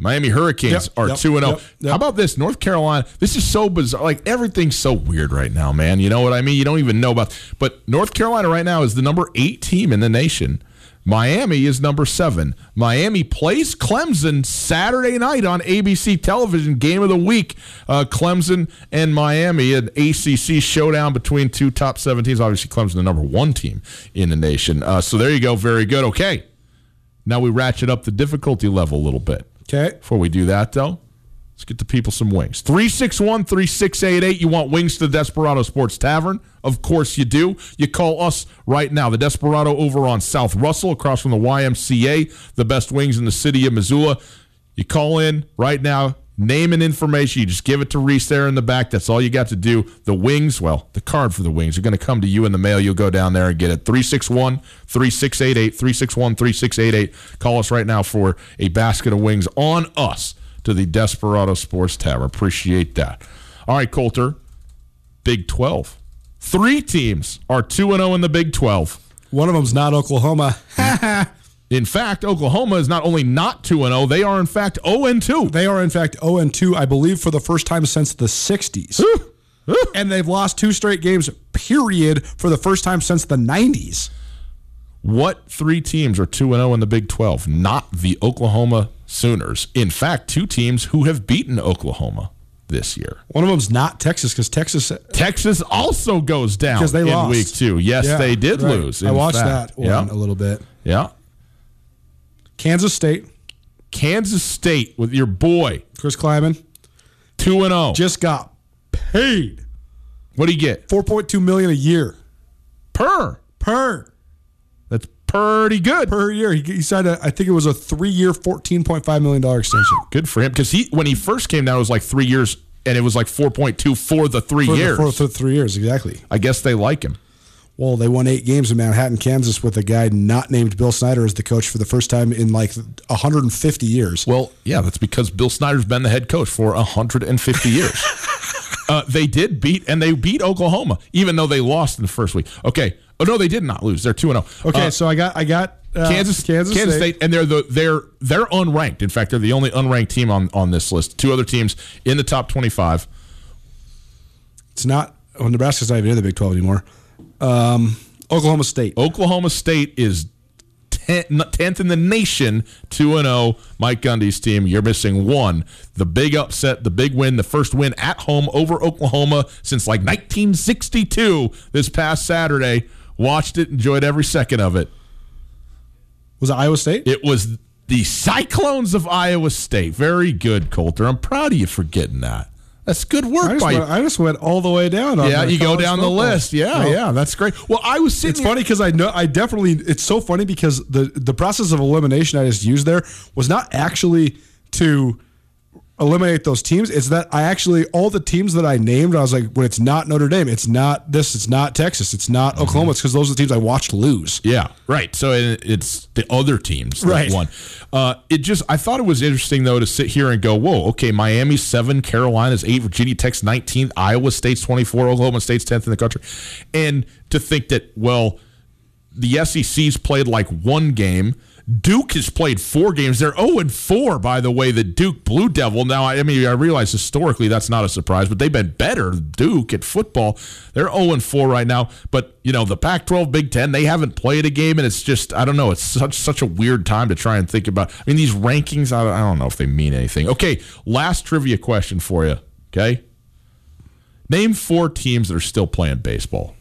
Speaker 4: Miami Hurricanes
Speaker 5: Yep,
Speaker 4: are
Speaker 5: yep,
Speaker 4: 2 and 0.
Speaker 5: yep, yep.
Speaker 4: How about this? North Carolina. This is so bizarre. Like everything's so weird right now, man. You know what I mean? You don't even know about. But North Carolina right now is the number 8 team in the nation. Miami is number 7. Miami plays Clemson Saturday night on ABC television game of the week. Uh, Clemson and Miami an ACC showdown between two top 7 teams. Obviously Clemson the number 1 team in the nation. Uh, so there you go. Very good. Okay. Now we ratchet up the difficulty level a little bit.
Speaker 5: Okay.
Speaker 4: Before we do that, though, let's get the people some wings. 361 3688. You want wings to the Desperado Sports Tavern? Of course you do. You call us right now. The Desperado over on South Russell, across from the YMCA, the best wings in the city of Missoula. You call in right now. Name and information. You just give it to Reese there in the back. That's all you got to do. The wings, well, the card for the wings are going to come to you in the mail. You'll go down there and get it. 361 3688. 361 3688. Call us right now for a basket of wings on us to the Desperado Sports Tavern. Appreciate that. All right, Colter. Big 12. Three teams are 2 0 in the Big 12.
Speaker 5: One of them's not Oklahoma.
Speaker 4: In fact, Oklahoma is not only not 2 0, they are in fact 0 2.
Speaker 5: They are, in fact, 0 2, I believe, for the first time since the 60s. and they've lost two straight games, period, for the first time since the 90s.
Speaker 4: What three teams are 2 0 in the Big 12? Not the Oklahoma Sooners. In fact, two teams who have beaten Oklahoma this year.
Speaker 5: One of them's not Texas because Texas.
Speaker 4: Uh, Texas also goes down
Speaker 5: Because they
Speaker 4: in
Speaker 5: lost.
Speaker 4: week two. Yes,
Speaker 5: Yeah,
Speaker 4: they did
Speaker 5: right.
Speaker 4: lose.
Speaker 5: I watched
Speaker 4: fact.
Speaker 5: that one
Speaker 4: Yeah.
Speaker 5: a little bit.
Speaker 4: yeah.
Speaker 5: Kansas State,
Speaker 4: Kansas State with your boy,
Speaker 5: Chris Klieman,
Speaker 4: 2 and 0.
Speaker 5: just got paid
Speaker 4: What do you get?
Speaker 5: 4.2 million a year
Speaker 4: Per.
Speaker 5: per
Speaker 4: That's pretty good.
Speaker 5: per year. He, he signed a, I think it was a three year, 14.5 million dollar extension.
Speaker 4: Good for him because he when he first came down, it was like three years, and it was like 4.2 for the three
Speaker 5: For the-
Speaker 4: years.
Speaker 5: for, for three years, exactly.
Speaker 4: I guess they like him.
Speaker 5: Well, they won eight games in Manhattan, Kansas, with a guy not named Bill Snyder as the coach for the first time in like 150 years.
Speaker 4: Well, yeah, that's because Bill Snyder's been the head coach for 150 years. uh, they did beat, and they beat Oklahoma, even though they lost in the first week. Okay. Oh no, they did not lose. They're two and zero.
Speaker 5: Okay, so I got I got uh,
Speaker 4: Kansas,
Speaker 5: Kansas,
Speaker 4: Kansas
Speaker 5: State.
Speaker 4: State. and they're the they're they're unranked. In fact, they're the only unranked team on on this list. Two other teams in the top 25.
Speaker 5: It's not. Well, Nebraska's not even in the Big 12 anymore. Um, Oklahoma State.
Speaker 4: Oklahoma State is 10th in the nation, 2 and 0. Mike Gundy's team, you're missing one. The big upset, the big win, the first win at home over Oklahoma since like 1962 this past Saturday. Watched it, enjoyed every second of it.
Speaker 5: Was it Iowa State?
Speaker 4: It was the Cyclones of Iowa State. Very good, Colter. I'm proud of you for getting that. That's good work
Speaker 5: just,
Speaker 4: by
Speaker 5: went,
Speaker 4: you.
Speaker 5: I just went all the way down. On
Speaker 4: Yeah, you go down the list. Yeah,
Speaker 5: Well,
Speaker 4: yeah, that's great. Well, I was sitting
Speaker 5: It's
Speaker 4: here-
Speaker 5: funny because I know I definitely. It's so funny because the the process of elimination I just used there was not actually to eliminate those teams. It's that I actually all the teams that I named. I was like, when it's not Notre Dame, it's not this, it's not Texas, it's not
Speaker 4: Mm-hmm.
Speaker 5: Oklahoma. It's because those are the teams I watched lose.
Speaker 4: Yeah, right. So it, it's the other teams that
Speaker 5: Right.
Speaker 4: won. Uh, it just I thought it was interesting though to sit here and go, whoa, okay, Miami seven, Carolina's eight, Virginia Tech's nineteenth, Iowa State's twenty four, Oklahoma State's tenth in the country, and to think that well, the SEC's played like one game. Duke has played four games. They're 0 and 4, by the way, the Duke Blue Devil. Now, I mean, I realize historically that's not a surprise, but they've been better, Duke, at football. They're 0 and 4 right now. But, you know, the Pac 12, Big Ten, they haven't played a game, and it's just, I don't know, it's such such a weird time to try and think about. I mean, these rankings, I don't, I don't know if they mean anything. Okay, last trivia question for you, okay? Name four teams that are still playing baseball.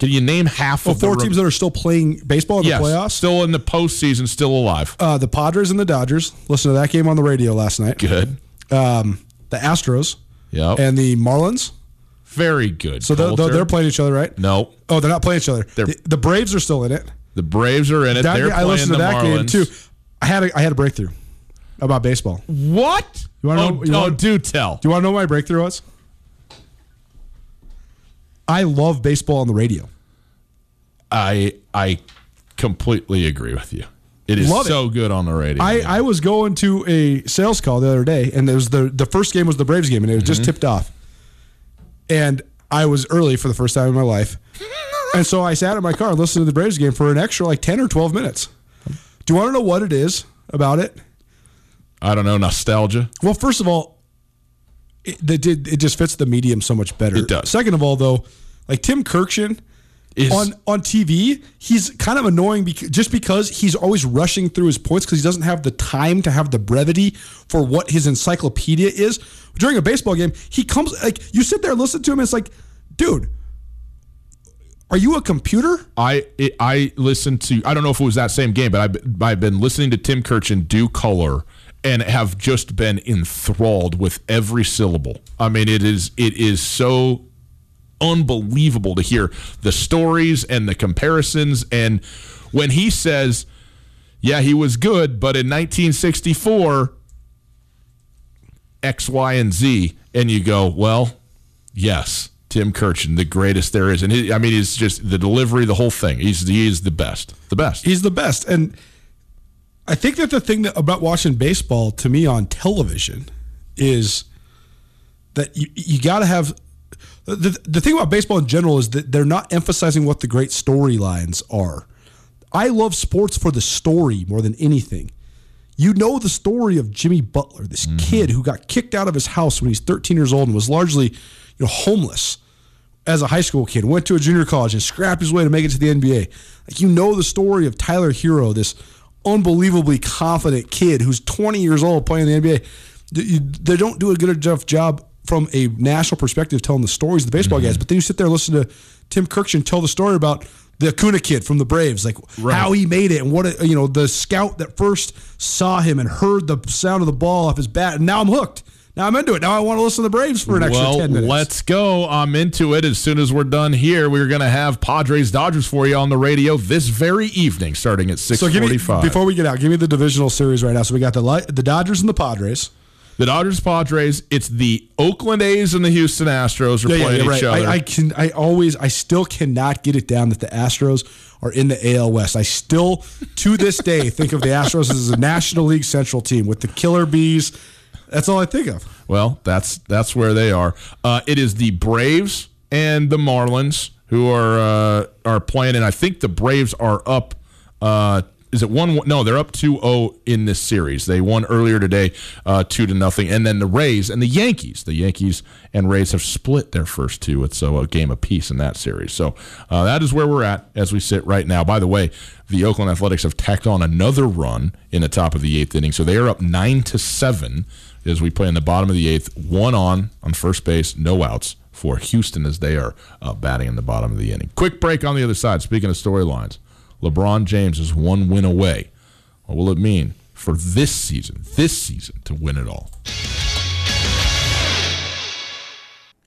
Speaker 4: Can you name half
Speaker 5: Well,
Speaker 4: of the
Speaker 5: four teams that are still playing baseball in
Speaker 4: yes,
Speaker 5: the playoffs.
Speaker 4: still in the postseason, still alive.
Speaker 5: Uh, the Padres and the Dodgers. Listen to that game on the radio last night.
Speaker 4: Good.
Speaker 5: Um, the Astros
Speaker 4: Yep.
Speaker 5: and the Marlins.
Speaker 4: Very good.
Speaker 5: So they're, they're, playing each other, right?
Speaker 4: No,
Speaker 5: Oh, they're not playing each other. The, the Braves are still in it.
Speaker 4: the Braves are in it.
Speaker 5: That
Speaker 4: they're
Speaker 5: I
Speaker 4: playing
Speaker 5: listened
Speaker 4: the
Speaker 5: to that
Speaker 4: Marlins.
Speaker 5: game too. I had a, I had a breakthrough about baseball.
Speaker 4: What?
Speaker 5: You wanna
Speaker 4: oh,
Speaker 5: know- you
Speaker 4: oh,
Speaker 5: wanna-
Speaker 4: do tell.
Speaker 5: Do you want to know what my breakthrough was? I love baseball on the radio.
Speaker 4: I I completely agree with you. It is
Speaker 5: Love it.
Speaker 4: so good on the radio.
Speaker 5: I, I was going to a sales call the other day, and there was the the first game was the Braves game, and it was
Speaker 4: Mm-hmm.
Speaker 5: just tipped off. And I was early for the first time in my life, and so I sat in my car and listened to the Braves game for an extra like ten or twelve minutes. Do you want to know what it is about it?
Speaker 4: I don't know nostalgia.
Speaker 5: Well, first of all, it, did- it just fits the medium so much better.
Speaker 4: It does.
Speaker 5: Second of all, though, like Tim Kurkjian
Speaker 4: Is-
Speaker 5: on on TV, he's kind of annoying because, just because he's always rushing through his points because he doesn't have the time to have the brevity for what his encyclopedia is. During a baseball game, he comes like you sit there and listen to him. And it's like, dude, are you a computer?
Speaker 4: I it, I listened to I don't know if it was that same game, but I've, I've been listening to Tim Kurkjian do color and have just been enthralled with every syllable. I mean, it is it is so unbelievable to hear the stories and the comparisons and when he says, "Yeah, he was good, but in 1964 X, Y, and Z," and you go, "Well, yes." Tim Kurkjian, the greatest there is, and he, I mean, he's just the delivery, the whole thing. He's he is the best, the best.
Speaker 5: He's the best. And I think that the thing that, about watching baseball to me on television is that you, you got to have the, the thing about baseball in general is that they're not emphasizing what the great storylines are. I love sports for the story more than anything. You know the story of Jimmy Butler, this mm-hmm. kid who got kicked out of his house when he's 13 years old and was largely, you know, homeless as a high school kid. Went to a junior college and scrapped his way to make it to the NBA. Like you know the story of Tyler Herro, this unbelievably confident kid who's 20 years old playing in the NBA. They don't do a good enough job from a national perspective telling the stories of the baseball mm-hmm. guys. But then you sit there and listen to Tim Kurkjian tell the story about the Acuna kid from the Braves, like how he made it and what it, you know the scout that first saw him and heard the sound of the ball off his bat. And now I'm hooked. Now I'm into it. Now I want to listen to the Braves for an extra
Speaker 4: well,
Speaker 5: 10 minutes.
Speaker 4: let's go. I'm into it. As soon as we're done here, we're going to have Padres Dodgers for you on the radio this very evening, starting at
Speaker 5: So give me
Speaker 4: 6:45.
Speaker 5: before we get out, give me the divisional series right now. So we got the the Dodgers and the Padres.
Speaker 4: the Dodgers Padres. It's the Oakland A's and the Houston Astros are playing each other.
Speaker 5: I, I can I always I still cannot get it down that the Astros are in the AL West. I still to this day think of the Astros as a National League Central team with the Killer Bees. That's all I think of.
Speaker 4: Well, that's that's where they are. Uh, it is the Braves and the Marlins who are uh, are playing, and I think the Braves are up. Uh, is it one? No, they're up 2-0 in this series. They won earlier today, uh, two to nothing, and then the Rays and the Yankees. The Yankees and Rays have split their first two. It's uh, a game apiece in that series. So uh, that is where we're at as we sit right now. By the way, the Oakland Athletics have tacked on another run in the top of the eighth inning, so they are up nine to seven as we play in the bottom of the eighth. One on on first base, no outs for Houston as they are uh, batting in the bottom of the inning. Quick break on the other side. Speaking of storylines, LeBron James is one win away. What will it mean for this season? This season to win it all.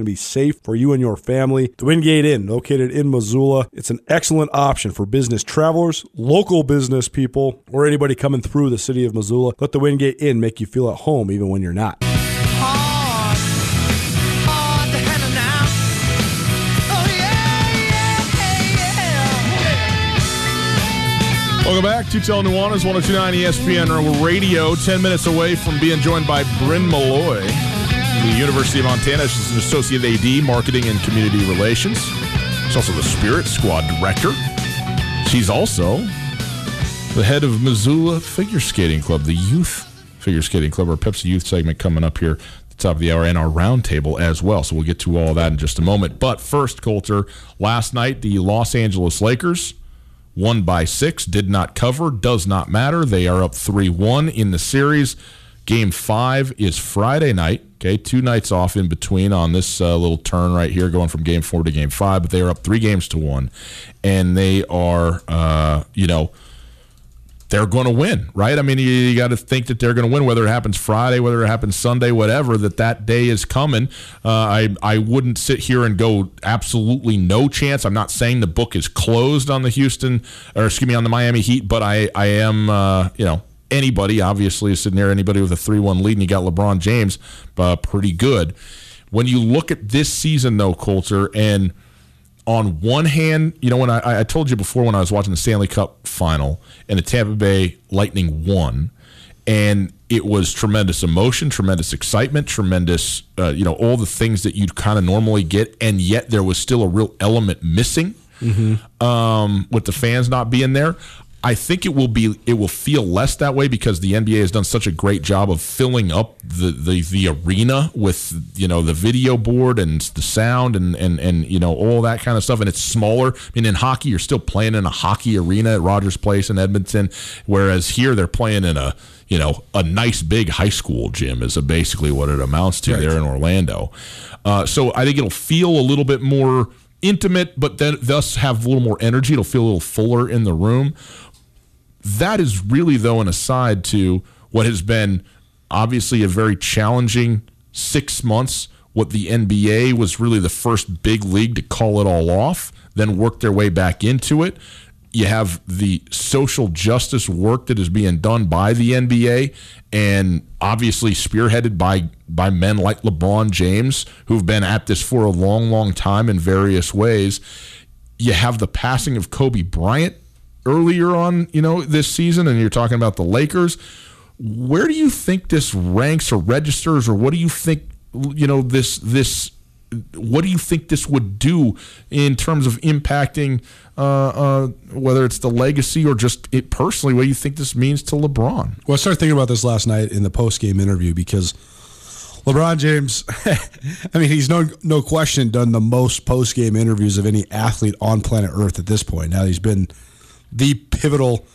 Speaker 5: to be safe for you and your family. The Wingate Inn, located in Missoula, it's an excellent option for business travelers, local business people, or anybody coming through the city of Missoula. Let the Wingate Inn make you feel at home even when you're not.
Speaker 4: Welcome back to Tell Nuanez 1029 ESPN Radio. 10 minutes away from being joined by Bryn Malloy the University of Montana. She's an associate AD, marketing and community relations. She's also the Spirit Squad director. She's also the head of Missoula Figure Skating Club, the youth figure skating club, our Pepsi Youth segment coming up here at the top of the hour, and our roundtable as well. So we'll get to all that in just a moment. But first, Colter, last night the Los Angeles Lakers won by six, did not cover, does not matter. They are up 3 1 in the series. Game five is Friday night. Okay, two nights off in between on this uh, little turn right here, going from game four to game five. But they are up three games to one, and they are, uh, you know, they're going to win, right? I mean, you, you got to think that they're going to win, whether it happens Friday, whether it happens Sunday, whatever. That that day is coming. Uh, I I wouldn't sit here and go absolutely no chance. I'm not saying the book is closed on the Houston or excuse me on the Miami Heat, but I I am uh, you know anybody, obviously, is sitting there, anybody with a 3 1 lead, and you got LeBron James uh, pretty good. When you look at this season, though, Colter, and on one hand, you know, when I, I told you before when I was watching the Stanley Cup final and the Tampa Bay Lightning won, and it was tremendous emotion, tremendous excitement, tremendous, uh, you know, all the things that you'd kind of normally get, and yet there was still a real element missing mm-hmm. um, with the fans not being there. I think it will be it will feel less that way because the NBA has done such a great job of filling up the, the, the arena with you know the video board and the sound and, and and you know all that kind of stuff and it's smaller. I mean in hockey you're still playing in a hockey arena at Rogers Place in Edmonton, whereas here they're playing in a you know a nice big high school gym is basically what it amounts to right. there in Orlando. Uh, so I think it'll feel a little bit more intimate, but then thus have a little more energy. It'll feel a little fuller in the room. That is really, though, an aside to what has been obviously a very challenging six months. What the NBA was really the first big league to call it all off, then work their way back into it. You have the social justice work that is being done by the NBA, and obviously spearheaded by by men like LeBron James, who've been at this for a long, long time in various ways. You have the passing of Kobe Bryant earlier on, you know, this season, and you're talking about the Lakers. Where do you think this ranks or registers, or what do you think, you know, this this what do you think this would do in terms of impacting uh, uh, whether it's the legacy or just it personally? What do you think this means to LeBron?
Speaker 6: Well, I started thinking about this last night in the post game interview because LeBron James, I mean, he's no no question done the most post game interviews of any athlete on planet Earth at this point. Now he's been the pivotal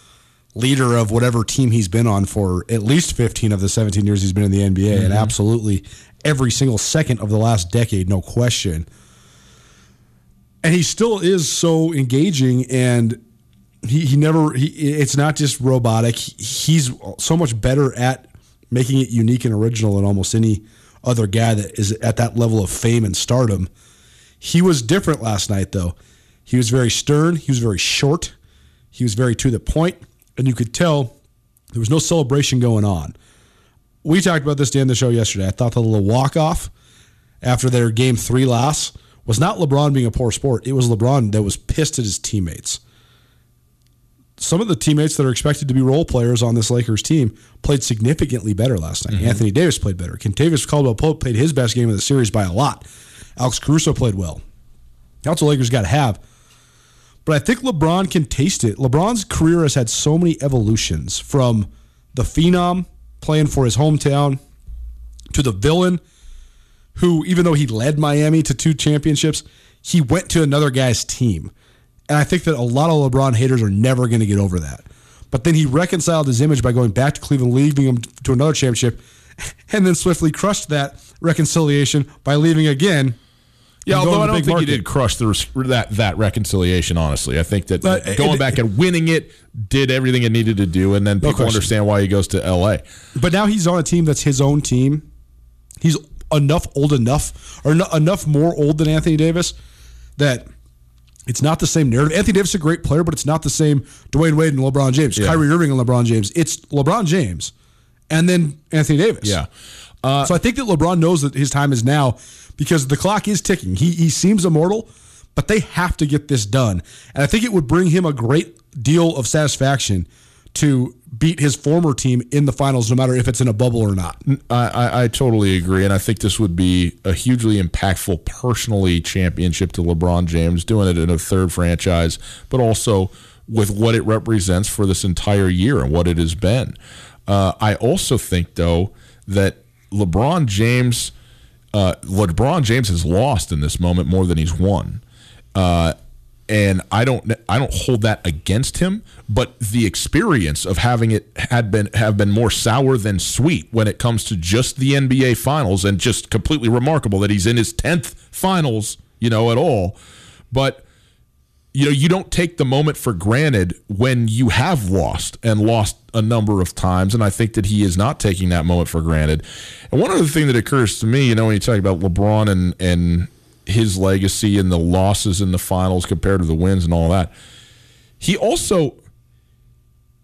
Speaker 6: leader of whatever team he's been on for at least 15 of the 17 years he's been in the NBA mm-hmm. and absolutely every single second of the last decade, no question. And he still is so engaging and he, he never he, it's not just robotic. He's so much better at making it unique and original than almost any other guy that is at that level of fame and stardom. He was different last night though. He was very stern, he was very short. He was very to the point, and you could tell there was no celebration going on. We talked about this at the end of the show yesterday. I thought the little walk off
Speaker 5: after their game three loss was not LeBron being a poor sport. It was LeBron that was pissed at his teammates. Some of the teammates that are expected to be role players on this Lakers team played significantly better last night. Mm-hmm. Anthony Davis played better. Kentavious Caldwell Pope played his best game of the series by a lot. Alex Caruso played well. That's what Lakers got to have. But I think LeBron can taste it. LeBron's career has had so many evolutions from the phenom playing for his hometown to the villain who, even though he led Miami to two championships, he went to another guy's team. And I think that a lot of LeBron haters are never going to get over that. But then he reconciled his image by going back to Cleveland, leaving him to another championship, and then swiftly crushed that reconciliation by leaving again.
Speaker 4: Yeah, although I don't think
Speaker 5: market.
Speaker 4: he did crush the, that that reconciliation. Honestly, I think that
Speaker 5: But, uh,
Speaker 4: going
Speaker 5: it-
Speaker 4: back and winning it did everything it needed to do, and then people
Speaker 5: question.
Speaker 4: understand why he goes to L.A.
Speaker 5: But now he's on a team that's his own team. He's enough old enough, or no, enough more old than Anthony Davis that it's not the same narrative. Anthony Davis is a great player, but it's not the same Dwyane Wade and LeBron James,
Speaker 4: Yeah.
Speaker 5: Kyrie Irving and LeBron James. It's LeBron James and then Anthony Davis.
Speaker 4: Yeah.
Speaker 5: so I think that LeBron knows that his time is now because the clock is ticking. He he seems immortal, but they have to get this done. And I think it would bring him a great deal of satisfaction to beat his former team in the finals, no matter if it's in a bubble or not.
Speaker 4: I, I, I totally agree, and I think this would be a hugely impactful personally championship to LeBron James, doing it in a third franchise, but also with what it represents for this entire year and what it has been. Uh, I also think, though, that LeBron James, uh, LeBron James has lost in this moment more than he's won. Uh, and I don't I don't hold that against him, but the experience of having it had been have been more sour than sweet when it comes to just the NBA finals and just completely remarkable that he's in his 10th finals, you know, at all. But you know, you don't take the moment for granted when you have lost and lost a number of times. And I think that he is not taking that moment for granted. And one other thing that occurs to me, you know, when you talk about LeBron and and his legacy and the losses in the finals compared to the wins and all that, he also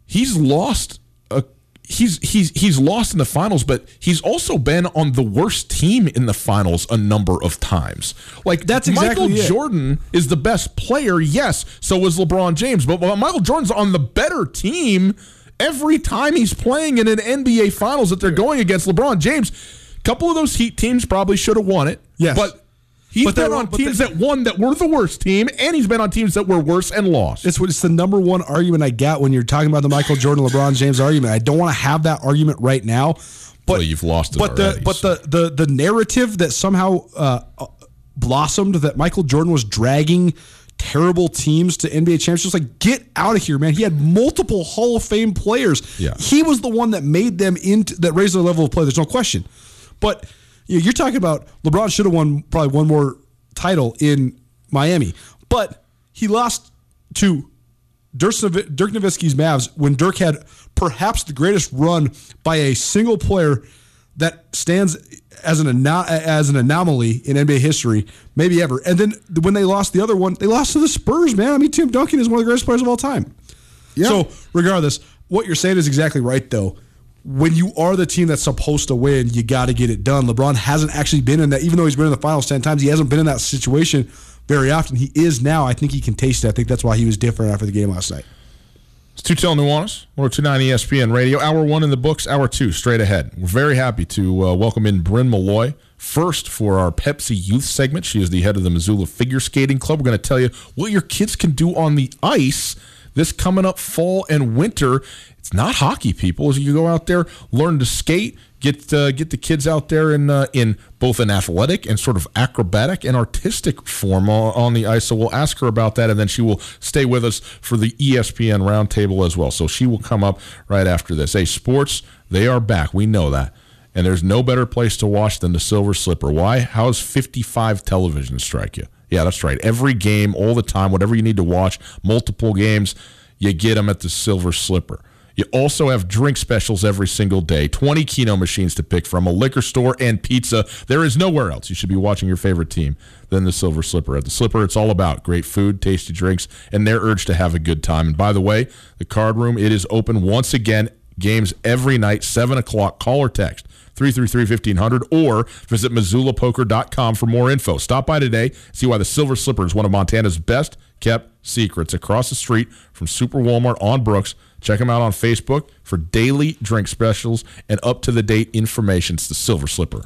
Speaker 4: he's lost a he's he's he's lost in the finals, but he's also been on the worst team in the finals a number of times. Like
Speaker 5: That's
Speaker 4: Michael
Speaker 5: exactly it.
Speaker 4: Jordan is the best player, yes. So is LeBron James, but Michael Jordan's on the better team every time he's playing in an NBA Finals that they're going against LeBron James. A couple of those Heat teams probably should have won it.
Speaker 5: Yes.
Speaker 4: but. He's
Speaker 5: But
Speaker 4: been on
Speaker 5: but
Speaker 4: teams
Speaker 5: they-
Speaker 4: that won that were the worst team, and he's been on teams that were worse and lost.
Speaker 5: It's what it's the number one argument I get when you're talking about the Michael Jordan LeBron James argument. I don't want to have that argument right now. But
Speaker 4: Well, you've lost it
Speaker 5: But
Speaker 4: already,
Speaker 5: the but
Speaker 4: so.
Speaker 5: the, the the narrative that somehow uh, blossomed that Michael Jordan was dragging terrible teams to NBA championships, like get out of here, man. He had multiple Hall of Fame players.
Speaker 4: Yeah.
Speaker 5: he was the one that made them into that raised their level of play. There's no question. But you know, you're talking about LeBron should have won probably one more title in Miami, but he lost to Dirk, Dirk Nowitzki's Mavs when Dirk had perhaps the greatest run by a single player that stands as an as an anomaly in NBA history, maybe ever. And then when they lost the other one, they lost to the Spurs. Man, I mean Tim Duncan is one of the greatest players of all time. So regardless, what you're saying is exactly right, though. When you are the team that's supposed to win, you got to get it done. LeBron hasn't actually been in that, even though he's been in the finals 10 times, he hasn't been in that situation very often. He is now. I think he can taste it. I think that's why he was different after the game last night.
Speaker 4: It's Two Tell Nuanez, 1029 ESPN Radio. Hour one in the books, hour two straight ahead. We're very happy to uh, welcome in Bryn Malloy. First, for our Pepsi Youth segment, she is the head of the Missoula Figure Skating Club. We're going to tell you what your kids can do on the ice this coming up fall and winter. It's not hockey, people. You go out there, learn to skate, get uh, get the kids out there in uh, in both an athletic and sort of acrobatic and artistic form on, the ice. So we'll ask her about that, and then she will stay with us for the ESPN roundtable as well. So she will come up right after this. Hey, sports, they are back. We know that. And there's no better place to watch than the Silver Slipper. Why? How's 55 television strike you? Yeah, that's right. Every game, all the time, whatever you need to watch, multiple games, you get them at the Silver Slipper. You also have drink specials every single day, 20 Keno machines to pick from, a liquor store, and pizza. There is nowhere else you should be watching your favorite team than the Silver Slipper. At the Slipper, it's all about great food, tasty drinks, and their urge to have a good time. And by the way, the card room, it is open once again, games every night, 7 o'clock. Call or text 333-1500 or visit MissoulaPoker.com for more info. Stop by today, see why the Silver Slipper is one of Montana's best kept secrets across the street from Super Walmart on Brooks. Check them out on Facebook for daily drink specials and up to the date information. It's the Silver Slipper.